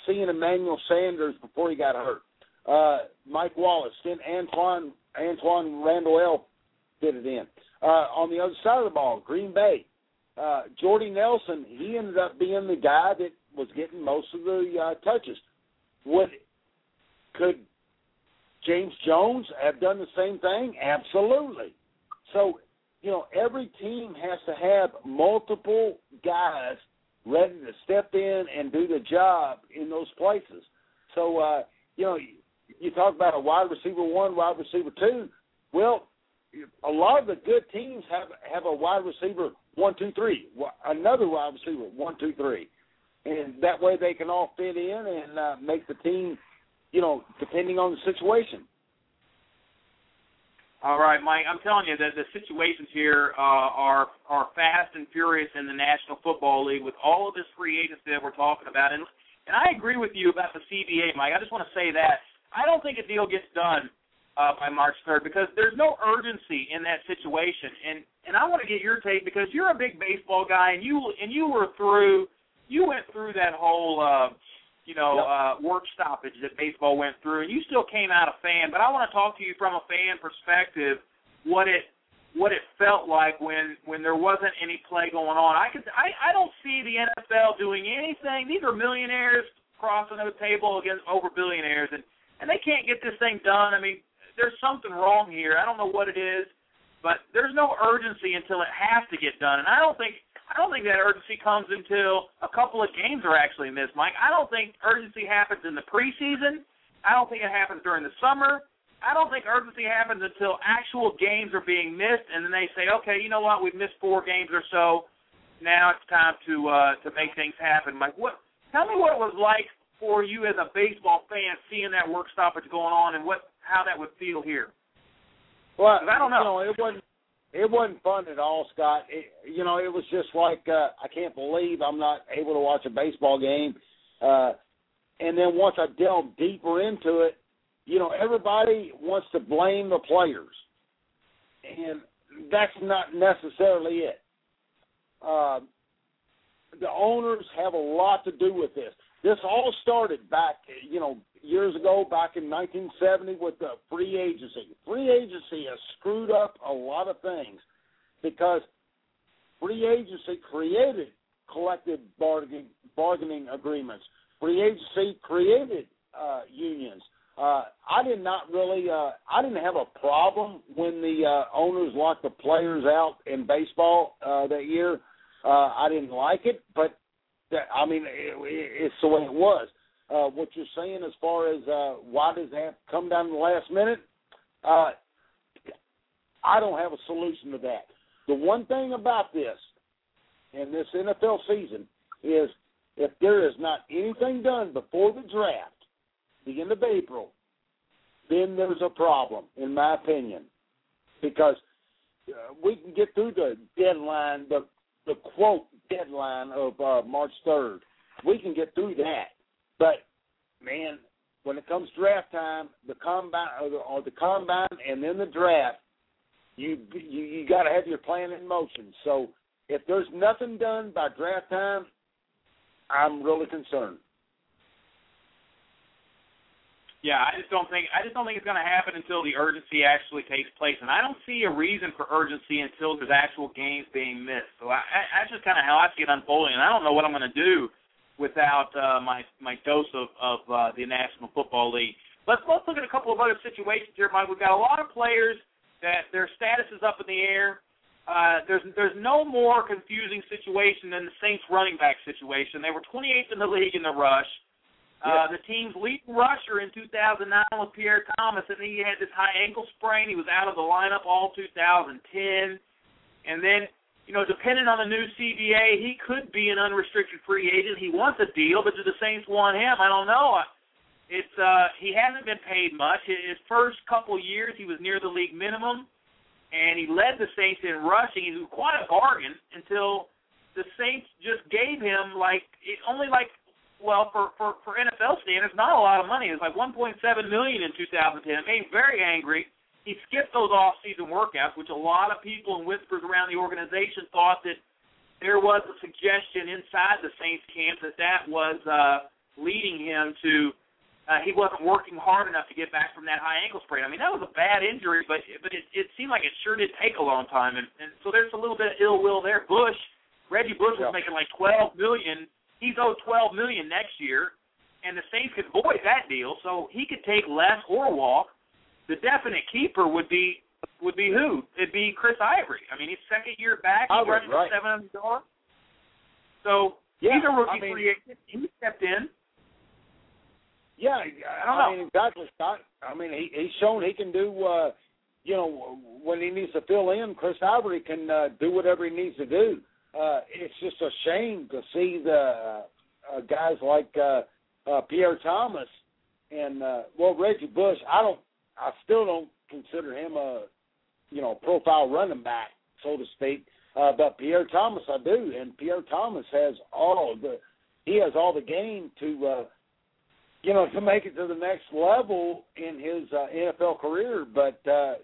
Speaker 2: seeing Emmanuel Sanders before he got hurt. Uh, Mike Wallace, then Antoine Antwaan Randle El did it in. Uh, on the other side of the ball, Green Bay, uh, Jordy Nelson, he ended up being the guy that was getting most of the uh, touches. Would could James Jones have done the same thing? Absolutely. So, you know, every team has to have multiple guys ready to step in and do the job in those places. So, uh, you know, you talk about a wide receiver one, wide receiver two. Well, a lot of the good teams have have a wide receiver one, two, three, another wide receiver one, two, three, and that way they can all fit in and uh, make the team, you know, depending on the situation.
Speaker 1: All right, Mike. I'm telling you that the situations here uh, are are fast and furious in the National Football League with all of this free agency that we're talking about, and and I agree with you about the CBA, Mike. I just want to say that I don't think a deal gets done uh, by March 3rd because there's no urgency in that situation. And and I want to get your take because you're a big baseball guy and you and you were through you went through that whole uh, you know yep. uh, work stoppage that baseball went through and you still came out a fan. But I want to talk to you from a fan perspective what it what it felt like when when there wasn't any play going on. I could I I don't see the NFL doing anything. These are millionaires crossing the table against over billionaires and and they can't get this thing done. I mean, there's something wrong here. I don't know what it is, but there's no urgency until it has to get done. And I don't think I don't think that urgency comes until a couple of games are actually missed, Mike. I don't think urgency happens in the preseason. I don't think it happens during the summer. I don't think urgency happens until actual games are being missed, and then they say, okay, you know what, we've missed four games or so. Now it's time to uh, to make things happen. Mike, what? Tell me what it was like for you as a baseball fan seeing that work stoppage going on, and what how that would feel here.
Speaker 2: Well,
Speaker 1: I don't know.
Speaker 2: You know, it wasn't it wasn't fun at all, Scott. It, you know, it was just like uh, I can't believe I'm not able to watch a baseball game. Uh, and then once I delved deeper into it, you know, everybody wants to blame the players, and that's not necessarily it. Uh, the owners have a lot to do with this. This all started back, you know, years ago, back in 1970, with the free agency. Free agency has screwed up a lot of things because free agency created collective bargaining bargaining agreements. Free agency created uh, unions. Uh, I did not really. Uh, I didn't have a problem when the uh, owners locked the players out in baseball uh, that year. Uh, I didn't like it, but that, I mean, it, it's the way it was. Uh, what you're saying as far as uh, why does that come down to the last minute? Uh, I don't have a solution to that. The one thing about this in this NFL season is if there is not anything done before the draft, the end of April, then there's a problem, in my opinion, because uh, we can get through the deadline, the the quote deadline of uh, March third. We can get through that, but man, when it comes draft time, the combine or the, or the combine and then the draft, you you you got to have your plan in motion. So if there's nothing done by draft time, I'm really concerned.
Speaker 1: Yeah, I just don't think I just don't think it's going to happen until the urgency actually takes place, and I don't see a reason for urgency until there's actual games being missed. So I, I that's just kind of how I see it unfolding, and I don't know what I'm going to do without uh, my my dose of of uh, the National Football League. Let's let's look at a couple of other situations here, Mike. We've got a lot of players that their status is up in the air. Uh, there's there's no more confusing situation than the Saints running back situation. They were 28th in the league in the rush. Uh, the team's leading rusher in 2009 was Pierre Thomas, and he had this high ankle sprain. He was out of the lineup all 2010. And then, you know, depending on the new CBA, he could be an unrestricted free agent. He wants a deal, but do the Saints want him? I don't know. It's uh, he hasn't been paid much. His first couple years, he was near the league minimum, and he led the Saints in rushing. He was quite a bargain until the Saints just gave him like it, only like well, for for for NFL standards, not a lot of money. It's like 1.7 million in 2010. It made him very angry. He skipped those off-season workouts, which a lot of people and whispers around the organization thought that there was a suggestion inside the Saints camp that that was uh, leading him to uh, he wasn't working hard enough to get back from that high ankle sprain. I mean, that was a bad injury, but but it, it seemed like it sure did take a long time, and, and so there's a little bit of ill will there. Bush, Reggie Bush was yeah. making like 12 million he's owed twelve million next year, and the Saints could void that deal, so he could take less or walk. The definite keeper would be would be who? It'd be Chris Ivory. I mean, he's second year back. He's running
Speaker 2: right.
Speaker 1: seven hundred dollars. So
Speaker 2: yeah,
Speaker 1: he's a rookie
Speaker 2: I mean,
Speaker 1: free agent. He stepped in.
Speaker 2: Yeah,
Speaker 1: I don't
Speaker 2: I
Speaker 1: know.
Speaker 2: mean exactly, Scott. I mean he he's shown he can do. uh you know, when he needs to fill in, Chris Ivory can uh, do whatever he needs to do uh, it's just a shame to see the uh, guys like uh, uh, Pierre Thomas and uh, well Reggie Bush. I don't. I still don't consider him a you know profile running back, so to speak. Uh, but Pierre Thomas, I do, and Pierre Thomas has all the he has all the game to uh, you know to make it to the next level in his uh, NFL career. But uh,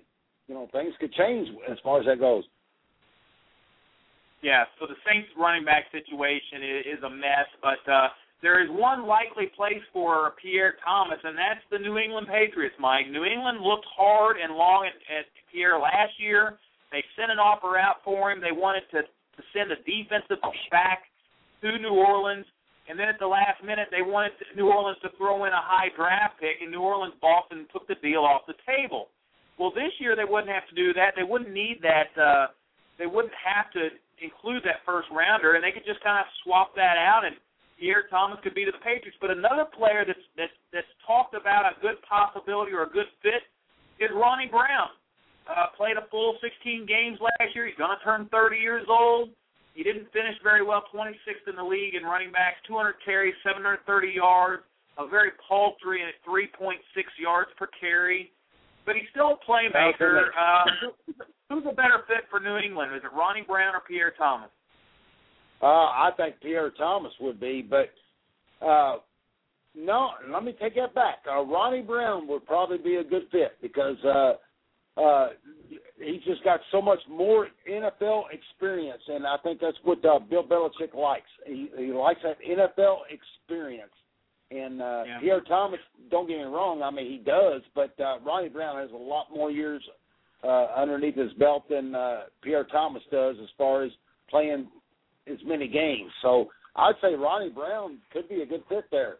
Speaker 2: you know things could change as far as that goes.
Speaker 1: Yeah, so the Saints running back situation is, a mess, but uh, there is one likely place for Pierre Thomas, and that's the New England Patriots, Mike. New England looked hard and long at, at Pierre last year. They sent an offer out for him. They wanted to, to send a defensive back to New Orleans. And then at the last minute, they wanted New Orleans to throw in a high draft pick, and New Orleans balked and took the deal off the table. Well, this year they wouldn't have to do that. They wouldn't need that. Uh, they wouldn't have to include that first rounder, and they could just kind of swap that out, and Pierre Thomas could be to the Patriots. But another player that's that's that's talked about a good possibility or a good fit is Ronnie Brown. Uh, played a full 16 games last year. He's going to turn 30 years old. He didn't finish very well, 26th in the league in running backs, 200 carries, 730 yards, a very paltry at 3.6 yards per carry. But he's still a playmaker. Uh, Who's a better fit for New England? Is it Ronnie Brown or Pierre Thomas?
Speaker 2: Uh, I think Pierre Thomas would be, but uh, no. Let me take that back. Uh, Ronnie Brown would probably be a good fit because uh, uh, he's just got so much more NFL experience, and I think that's what uh, Bill Belichick likes. He, he likes that NFL experience. And uh,
Speaker 1: yeah.
Speaker 2: Pierre Thomas, don't get me wrong, I mean he does, but uh, Ronnie Brown has a lot more years uh, underneath his belt than uh, Pierre Thomas does as far as playing as many games. So I'd say Ronnie Brown could be a good fit there.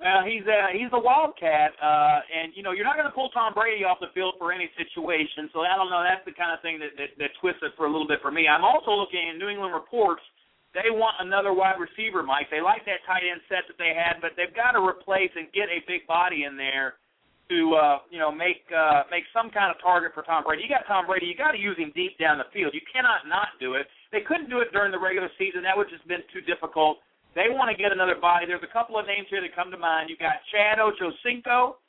Speaker 1: Well, he's a he's a wildcat, uh, and you know you're not going to pull Tom Brady off the field for any situation. So I don't know. That's the kind of thing that, that that twists it for a little bit for me. I'm also looking at New England reports. They want another wide receiver, Mike. They like that tight end set that they had, but they've got to replace and get a big body in there to uh, you know make uh, make some kind of target for Tom Brady. You got Tom Brady. You got to use him deep down the field. You cannot not do it. They couldn't do it during the regular season. That would just been too difficult. They want to get another body. There's a couple of names here that come to mind. You've got Chad Ochocinco.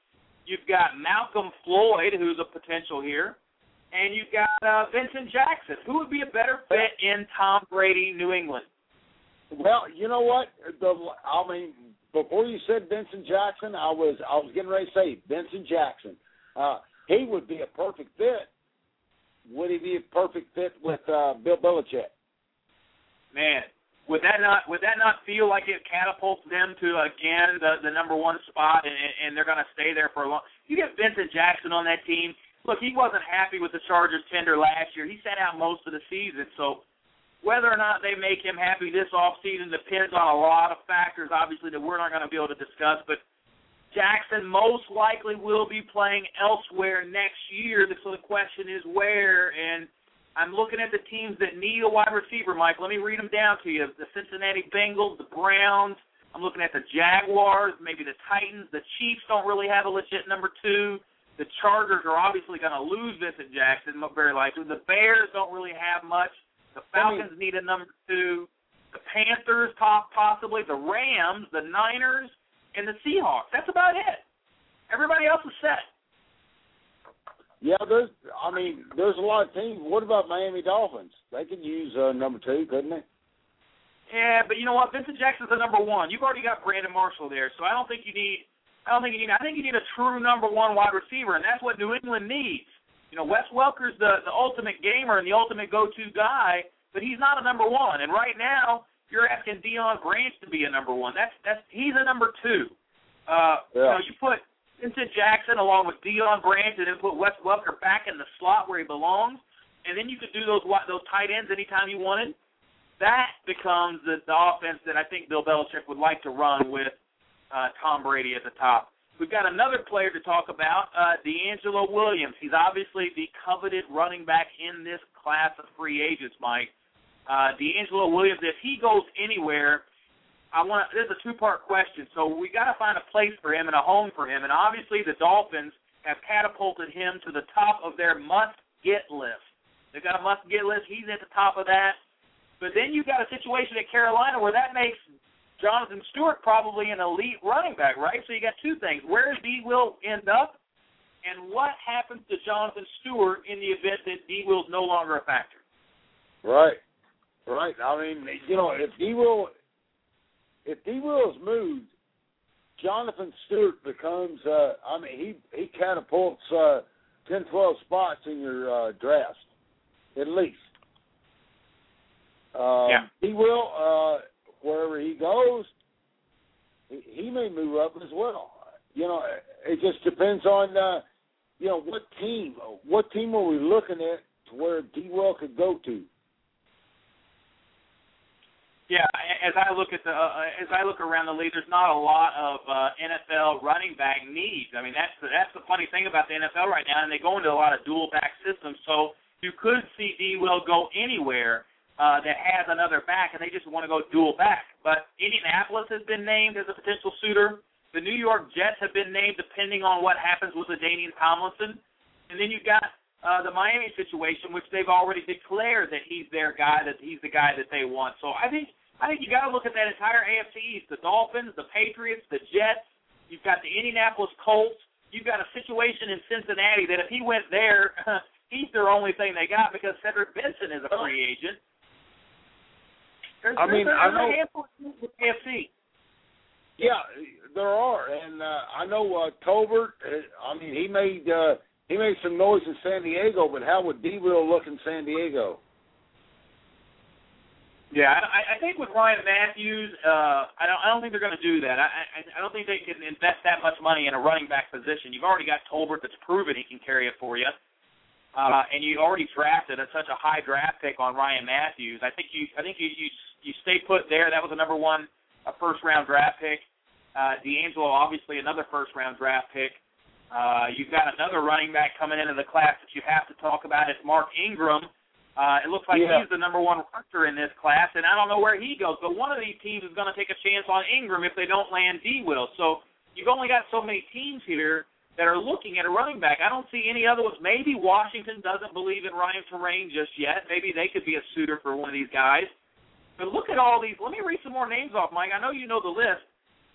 Speaker 1: You've got Malcom Floyd, who's a potential here. And you've got uh, Vincent Jackson. Who would be a better fit in Tom Brady, New England?
Speaker 2: Well, you know what? The I mean, before you said Vincent Jackson, I was I was getting ready to say Vincent Jackson. Uh, he would be a perfect fit. Would he be a perfect fit with uh, Bill Belichick?
Speaker 1: Man, would that not would that not feel like it catapults them to again the the number one spot and and they're going to stay there for a long? You get Vincent Jackson on that team. Look, he wasn't happy with the Chargers tender last year. He sat out most of the season, so whether or not they make him happy this off season depends on a lot of factors, obviously that we're not going to be able to discuss. But Jackson most likely will be playing elsewhere next year. So the question is where and I'm looking at the teams that need a wide receiver, Mike. Let me read them down to you. The Cincinnati Bengals, the Browns. I'm looking at the Jaguars, maybe the Titans. The Chiefs don't really have a legit number two. The Chargers are obviously going to lose Vincent Jackson, very likely. The Bears don't really have much. The Falcons need a number two. The Panthers, possibly. The Rams, the Niners, and the Seahawks. That's about it. Everybody else is set.
Speaker 2: Yeah, there's. I mean, there's a lot of teams. What about Miami Dolphins? They could use uh, number two, couldn't they?
Speaker 1: Yeah, but you know what? Vincent Jackson's the number one. You've already got Brandon Marshall there, so I don't think you need. I don't think you need. I think you need a true number one wide receiver, and that's what New England needs. You know, Wes Welker's the the ultimate gamer and the ultimate go-to guy, but he's not a number one. And right now, you're asking Deion Branch to be a number one. That's that's he's a number two. Uh, yeah. You know, you put Vincent Jackson along with Deion Branch and then put Wes Welker back in the slot where he belongs, and then you could do those those tight ends anytime you wanted. That becomes the, the offense that I think Bill Belichick would like to run with uh, Tom Brady at the top. We've got another player to talk about, uh, DeAngelo Williams. He's obviously the coveted running back in this class of free agents, Mike. Uh, DeAngelo Williams, if he goes anywhere, I want this is a two part question. So we got to find a place for him and a home for him. And obviously the Dolphins have catapulted him to the top of their must get list. They've got a must get list. He's at the top of that. But then you've got a situation at Carolina where that makes Jonathan Stewart probably an elite running back, right? So you got two things. Where does D Will end up? And what happens to Jonathan Stewart in the event that D Will's no longer a factor?
Speaker 2: Right. Right. I mean, you know, if D Will if D Will's moved, Jonathan Stewart becomes uh I mean he he catapults uh ten, twelve spots in your uh draft. At least. Um
Speaker 1: yeah.
Speaker 2: he will uh wherever he goes he, he may move up as well. You know, it just depends on uh you know what team what team are we looking at to where D Will could go to.
Speaker 1: Yeah, as I look at the uh, as I look around the league, there's not a lot of uh, NFL running back needs. I mean, that's the, that's the funny thing about the NFL right now, and they go into a lot of dual back systems. So you could see D. Will go anywhere uh, that has another back, and they just want to go dual back. But Indianapolis has been named as a potential suitor. The New York Jets have been named depending on what happens with LaDainian Tomlinson, and then you've got uh, the Miami situation, which they've already declared that he's their guy, that he's the guy that they want. So I think I think you got to look at that entire AFC East: the Dolphins, the Patriots, the Jets. You've got the Indianapolis Colts. You've got a situation in Cincinnati that if he went there, he's their only thing they got because Cedric Benson is a free agent. There's,
Speaker 2: I mean,
Speaker 1: there's,
Speaker 2: I know.
Speaker 1: A handful of AFC.
Speaker 2: Yeah, there are, and uh, I know uh, Tolbert. Uh, I mean, he made uh, he made some noise in San Diego, but how would D. Will look in San Diego?
Speaker 1: Yeah, I, I think with Ryan Mathews, uh, I don't. I don't think they're going to do that. I, I, I don't think they can invest that much money in a running back position. You've already got Tolbert that's proven he can carry it for you, uh, and you already drafted a, such a high draft pick on Ryan Mathews. I think you. I think you. You, you stay put there. That was a number one, a first round draft pick. Uh, DeAngelo, obviously another first round draft pick. Uh, you've got another running back coming into the class that you have to talk about. It's Mark Ingram. Uh, it looks like
Speaker 2: Yeah.
Speaker 1: he's the number one rusher in this class, and I don't know where he goes. But one of these teams is going to take a chance on Ingram if they don't land D. Will. So you've only got so many teams here that are looking at a running back. I don't see any other ones. Maybe Washington doesn't believe in Ryan Torain just yet. Maybe they could be a suitor for one of these guys. But look at all these. Let me read some more names off, Mike. I know you know the list.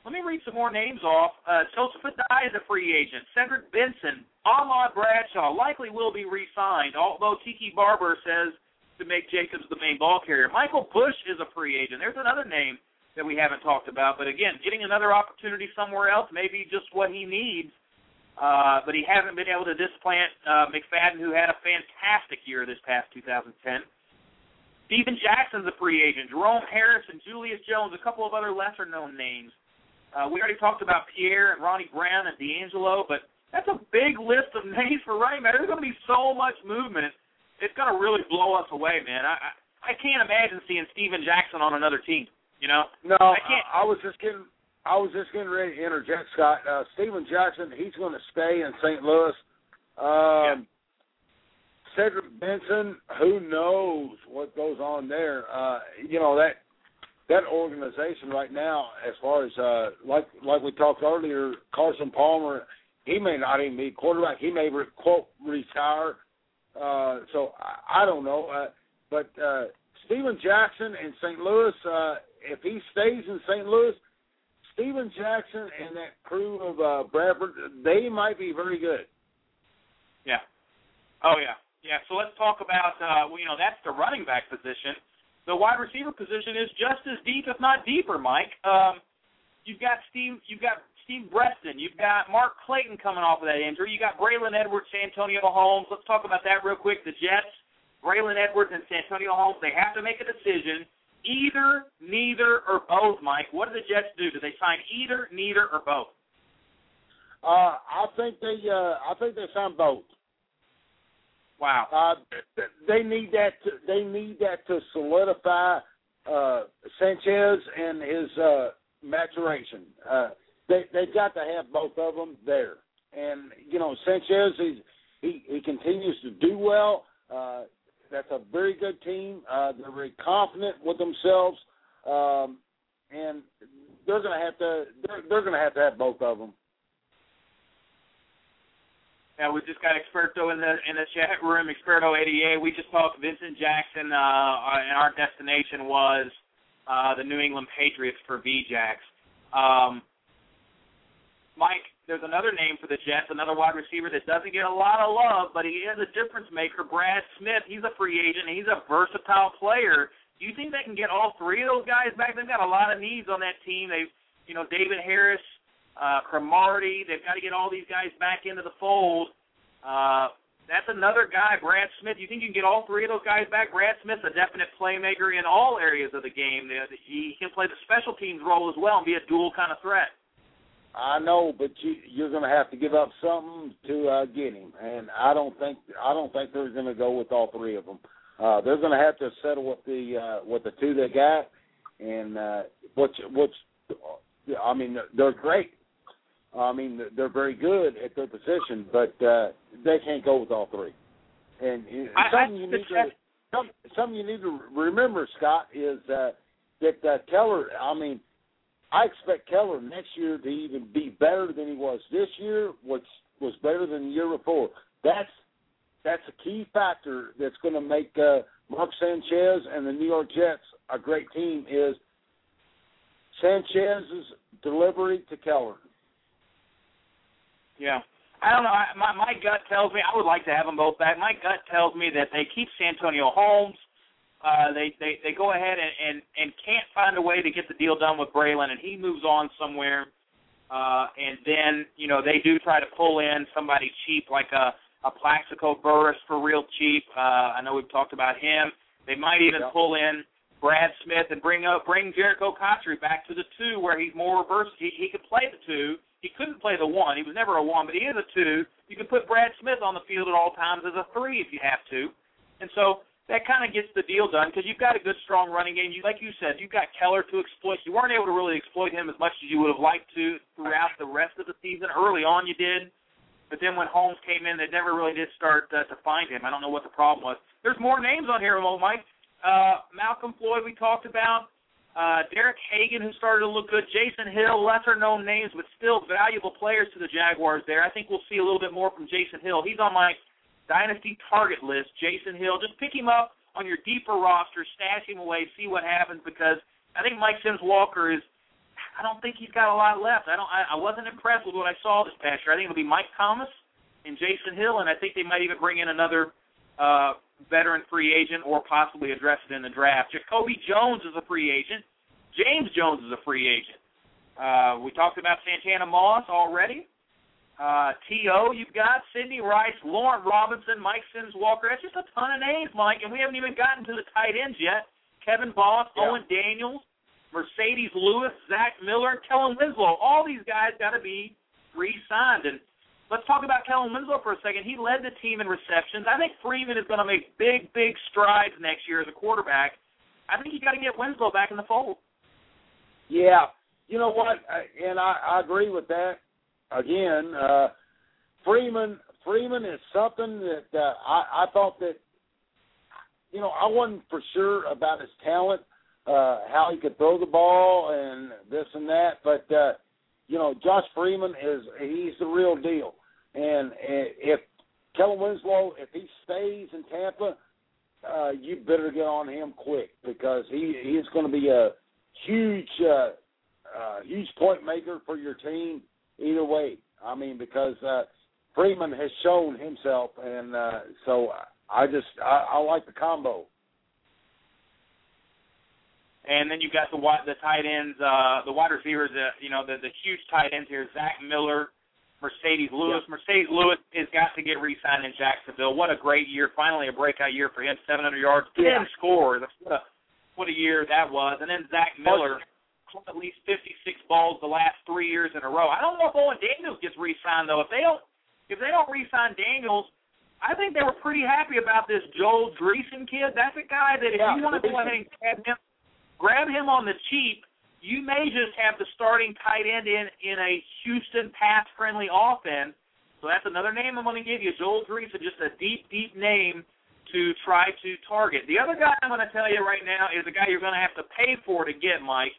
Speaker 1: Let me read some more names off. Uh, Joseph Addai is a free agent. Cedric Benson, Ahmad Bradshaw likely will be re-signed, although Tiki Barber says to make Jacobs the main ball carrier. Michael Bush is a free agent. There's another name that we haven't talked about. But again, getting another opportunity somewhere else may be just what he needs. Uh, but he hasn't been able to displant uh, McFadden, who had a fantastic year this past 2010. Steven Jackson's a free agent. Jerome Harris and Julius Jones, a couple of other lesser-known names. Uh, we already talked about Pierre and Ronnie Brown and DeAngelo, but that's a big list of names for running back. There's going to be so much movement. It's going to really blow us away, man. I, I I can't imagine seeing Steven Jackson on another team. You know,
Speaker 2: No,
Speaker 1: I can't.
Speaker 2: I, I was just getting. I was just getting ready to interject, Scott. Uh, Steven Jackson, he's going to stay in St. Louis. Um, Cedric Benson, who knows what goes on there? Uh, you know that that organization right now, as far as uh, like like we talked earlier, Carson Palmer, he may not even be quarterback. He may re- quote retire. Uh, so I, I don't know. Uh, but uh, Steven Jackson in St. Louis, uh, if he stays in St. Louis, Steven Jackson and that crew of uh, Bradford, they might be very good.
Speaker 1: Yeah. Oh yeah, yeah. So let's talk about uh, well, you know that's the running back position. The wide receiver position is just as deep, if not deeper. Mike, um, you've got Steve, you've got Steve Breaston, you've got Mark Clayton coming off of that injury. You got Braylon Edwards, Santonio Holmes. Let's talk about that real quick. The Jets, Braylon Edwards and Santonio Holmes. They have to make a decision. Either, neither, or both. Mike, what do the Jets do? Do they sign either, neither, or both?
Speaker 2: Uh, I think they, uh, I think they signed both.
Speaker 1: Wow.
Speaker 2: Uh, they need that. To, they need that to solidify uh, Sanchez and his uh, maturation. Uh, they they've got to have both of them there. And you know, Sanchez he's, he he continues to do well. Uh, that's a very good team. Uh, they're very confident with themselves, um, and they're going to have to. They're, they're going to have to have both of them.
Speaker 1: Yeah, we just got Experto in the in the chat room. Experto eighty eight. We just talked Vincent Jackson, uh, and our destination was uh, the New England Patriots for VJax. Um, Mike, there's another name for the Jets, another wide receiver that doesn't get a lot of love, but he is a difference maker. Brad Smith. He's a free agent. He's a versatile player. Do you think they can get all three of those guys back? They've got a lot of needs on that team. They've, you know, David Harris, uh, Cromartie. They've got to get all these guys back into the fold. Uh, that's another guy, Brad Smith. You think you can get all three of those guys back? Brad Smith's a definite playmaker in all areas of the game. He can play the special teams role as well and be a dual kind of threat.
Speaker 2: I know, but you, you're going to have to give up something to uh, get him, and I don't think I don't think they're going to go with all three of them. Uh, they're going to have to settle with the uh, with the two they got, and uh, which which I mean they're great. I mean they're very good at their position, but uh, they can't go with all three. And
Speaker 1: I-
Speaker 2: something
Speaker 1: I
Speaker 2: you need to some, something you need to remember, Scott, is uh, that uh, Keller. I mean, I expect Keller next year to even be better than he was this year, which was better than the year before. That's that's a key factor that's going to make uh, Mark Sanchez and the New York Jets a great team. Is Sanchez's delivery to Keller?
Speaker 1: Yeah. I don't know. I, my my gut tells me I would like to have them both back. My gut tells me that they keep Santonio Holmes. Uh, they they they go ahead and, and and can't find a way to get the deal done with Braylon, and he moves on somewhere. Uh, and then you know they do try to pull in somebody cheap like a a Plaxico Burress for real cheap. Uh, I know we've talked about him. They might even
Speaker 2: Yeah.
Speaker 1: pull in Brad Smith and bring up bring Jerricho Cotchery back to the two where he's more reverse. He he could play the two. He couldn't play the one. He was never a one, but he is a two. You can put Brad Smith on the field at all times as a three if you have to. And so that kind of gets the deal done because you've got a good, strong running game. You, like you said, you've got Keller to exploit. You weren't able to really exploit him as much as you would have liked to throughout the rest of the season. Early on, you did, but then when Holmes came in, they never really did start uh, to find him. I don't know what the problem was. There's more names on here, Mike. Uh, Malcom Floyd, we talked about. Uh, Derek Hagan, who started to look good. Jason Hill, lesser known names, but still valuable players to the Jaguars there. I think we'll see a little bit more from Jason Hill. He's on my dynasty target list. Jason Hill, just pick him up on your deeper roster, stash him away, see what happens because I think Mike Sims Walker is. I don't think he's got a lot left. I don't. I, I wasn't impressed with what I saw this past year. I think it'll be Mike Thomas and Jason Hill, and I think they might even bring in another uh, veteran free agent or possibly address it in the draft. Jacoby Jones is a free agent. James Jones is a free agent. Uh, we talked about Santana Moss already. Uh, T.O. you've got Sidney Rice, Laurent Robinson, Mike Sims Walker. That's just a ton of names, Mike, and we haven't even gotten to the tight ends yet. Kevin Boss, yeah. Owen Daniels, Marcedes Lewis, Zach Miller, Kellen Winslow. All these guys got to be re-signed. And Let's talk about Kellen Winslow for a second. He led the team in receptions. I think Freeman is going to make big, big strides next year as a quarterback. I think you got to get Winslow back in the fold.
Speaker 2: Yeah, you know what, and I, I agree with that. Again, uh, Freeman Freeman is something that uh, I, I thought that you know I wasn't for sure about his talent, uh, how he could throw the ball and this and that, but uh, you know, Josh Freeman is he's the real deal. And, if Kellen Winslow, if he stays in Tampa, uh, you better get on him quick because he he's going to be a huge uh, uh, huge point maker for your team either way. I mean, because uh, Freeman has shown himself, and uh, so I just I, I like the combo.
Speaker 1: And then you've got the the tight ends, uh, the wide receivers. Uh, you know, the the huge tight ends here: Zach Miller, Marcedes Lewis. Yeah. Marcedes Lewis has got to get re-signed in Jacksonville. What a great year! Finally, a breakout year for him. 700 yards, 10 yeah. scores. What a what a year that was. And then Zach Miller, at least 56 balls the last three years in a row. I don't know if Owen Daniels gets re-signed though. If they don't, if they don't re-sign Daniels, I think they were pretty happy about this Joel Dreessen kid. That's a guy that if yeah, you want to go ahead and grab him grab him on the cheap, you may just have the starting tight end in in a Houston pass friendly offense. So that's another name I'm going to give you, Joel Dreessen, just a deep, deep name to try to target. The other guy I'm going to tell you right now is a guy you're going to have to pay for to get, Mike.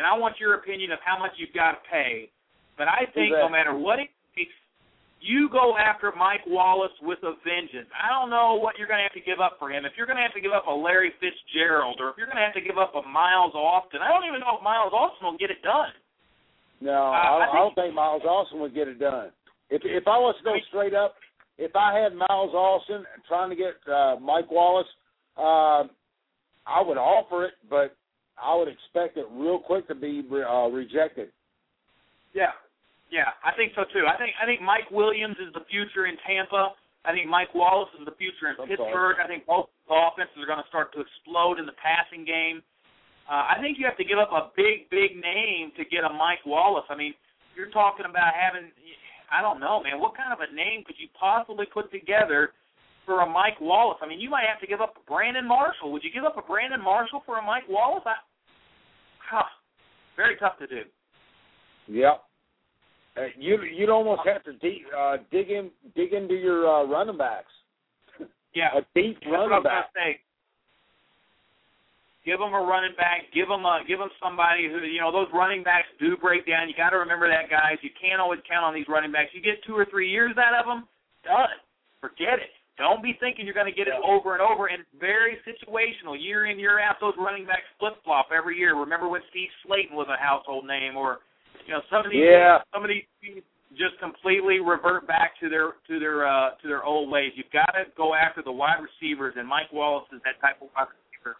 Speaker 1: And I want your opinion of how much you've got to pay. But I think no matter what it you go after Mike Wallace with a vengeance. I don't know what you're going to have to give up for him. If you're going to have to give up a Larry Fitzgerald, or if you're going to have to give up a Miles Austin, I don't even know if Miles Austin will get it done.
Speaker 2: No, uh, I, I, I don't think Miles Austin would get it done. If if I was to go straight up, if I had Miles Austin trying to get uh, Mike Wallace, uh, I would offer it, but I would expect it real quick to be uh, rejected.
Speaker 1: Yeah, yeah, I think so too. I think I think Mike Williams is the future in Tampa. I think Mike Wallace is the future in I'm Pittsburgh. Sorry. I think both offenses are going to start to explode in the passing game. Uh, I think you have to give up a big, big name to get a Mike Wallace. I mean, you're talking about having, I don't know, man, what kind of a name could you possibly put together for a Mike Wallace? I mean, you might have to give up a Brandon Marshall. Would you give up a Brandon Marshall for a Mike Wallace? I, huh, very tough to do.
Speaker 2: Yep. Uh, you you'd almost have to de- uh, dig in dig into your uh, running backs.
Speaker 1: Yeah,
Speaker 2: a deep
Speaker 1: That's
Speaker 2: running back.
Speaker 1: Say. Give them a running back. Give them a give them somebody who you know those running backs do break down. You got to remember that, guys. You can't always count on these running backs. You get two or three years out of them, done. Forget it. Don't be thinking you're going to get it over and over. And very situational, year in year out. Those running backs flip flop every year. Remember when Steve Slaton was a household name, or you know, some of these
Speaker 2: yeah.
Speaker 1: some of these just completely revert back to their to their uh to their old ways. You've got to go after the wide receivers, and Mike Wallace is that type of wide receiver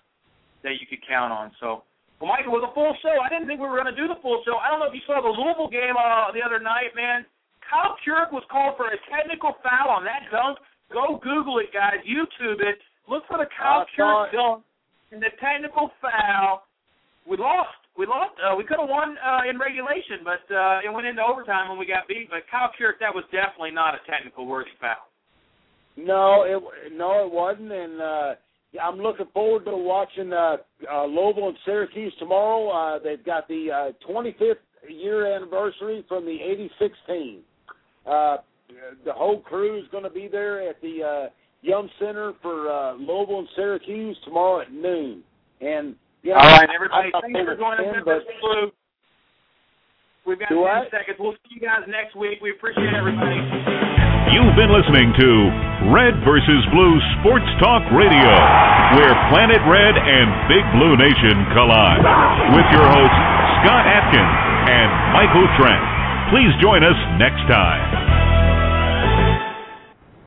Speaker 1: that you could count on. So, well, Mike, it was a full show. I didn't think we were going to do the full show. I don't know if you saw the Louisville game uh, the other night, man. Kyle Kuric was called for a technical foul on that dunk. Go Google it, guys. YouTube it. Look for the Kyle Kuric dunk and the technical foul. We lost we lost. Uh, we could have won uh, in regulation, but uh, it went into overtime when we got beat. But Kyle Kuric, that was definitely not a technical worthy foul.
Speaker 2: No, it no, it wasn't, and uh, I'm looking forward to watching uh, uh, Louisville and Syracuse tomorrow. Uh, they've got the uh, 25th year anniversary from the '86 team. Uh, the whole crew is going to be there at the uh, Yum Center for uh, Louisville and Syracuse tomorrow at noon. And you know,
Speaker 1: all right, everybody,
Speaker 2: I'm
Speaker 1: thanks for joining us.
Speaker 2: but,
Speaker 1: Blue. We've got 10 seconds. We'll see you guys next week. We appreciate everybody.
Speaker 3: You've been listening to Red versus Blue Sports Talk Radio, where Planet Red and Big Blue Nation collide. With your hosts, Scott Atkins and Michael Trent. Please join us next time.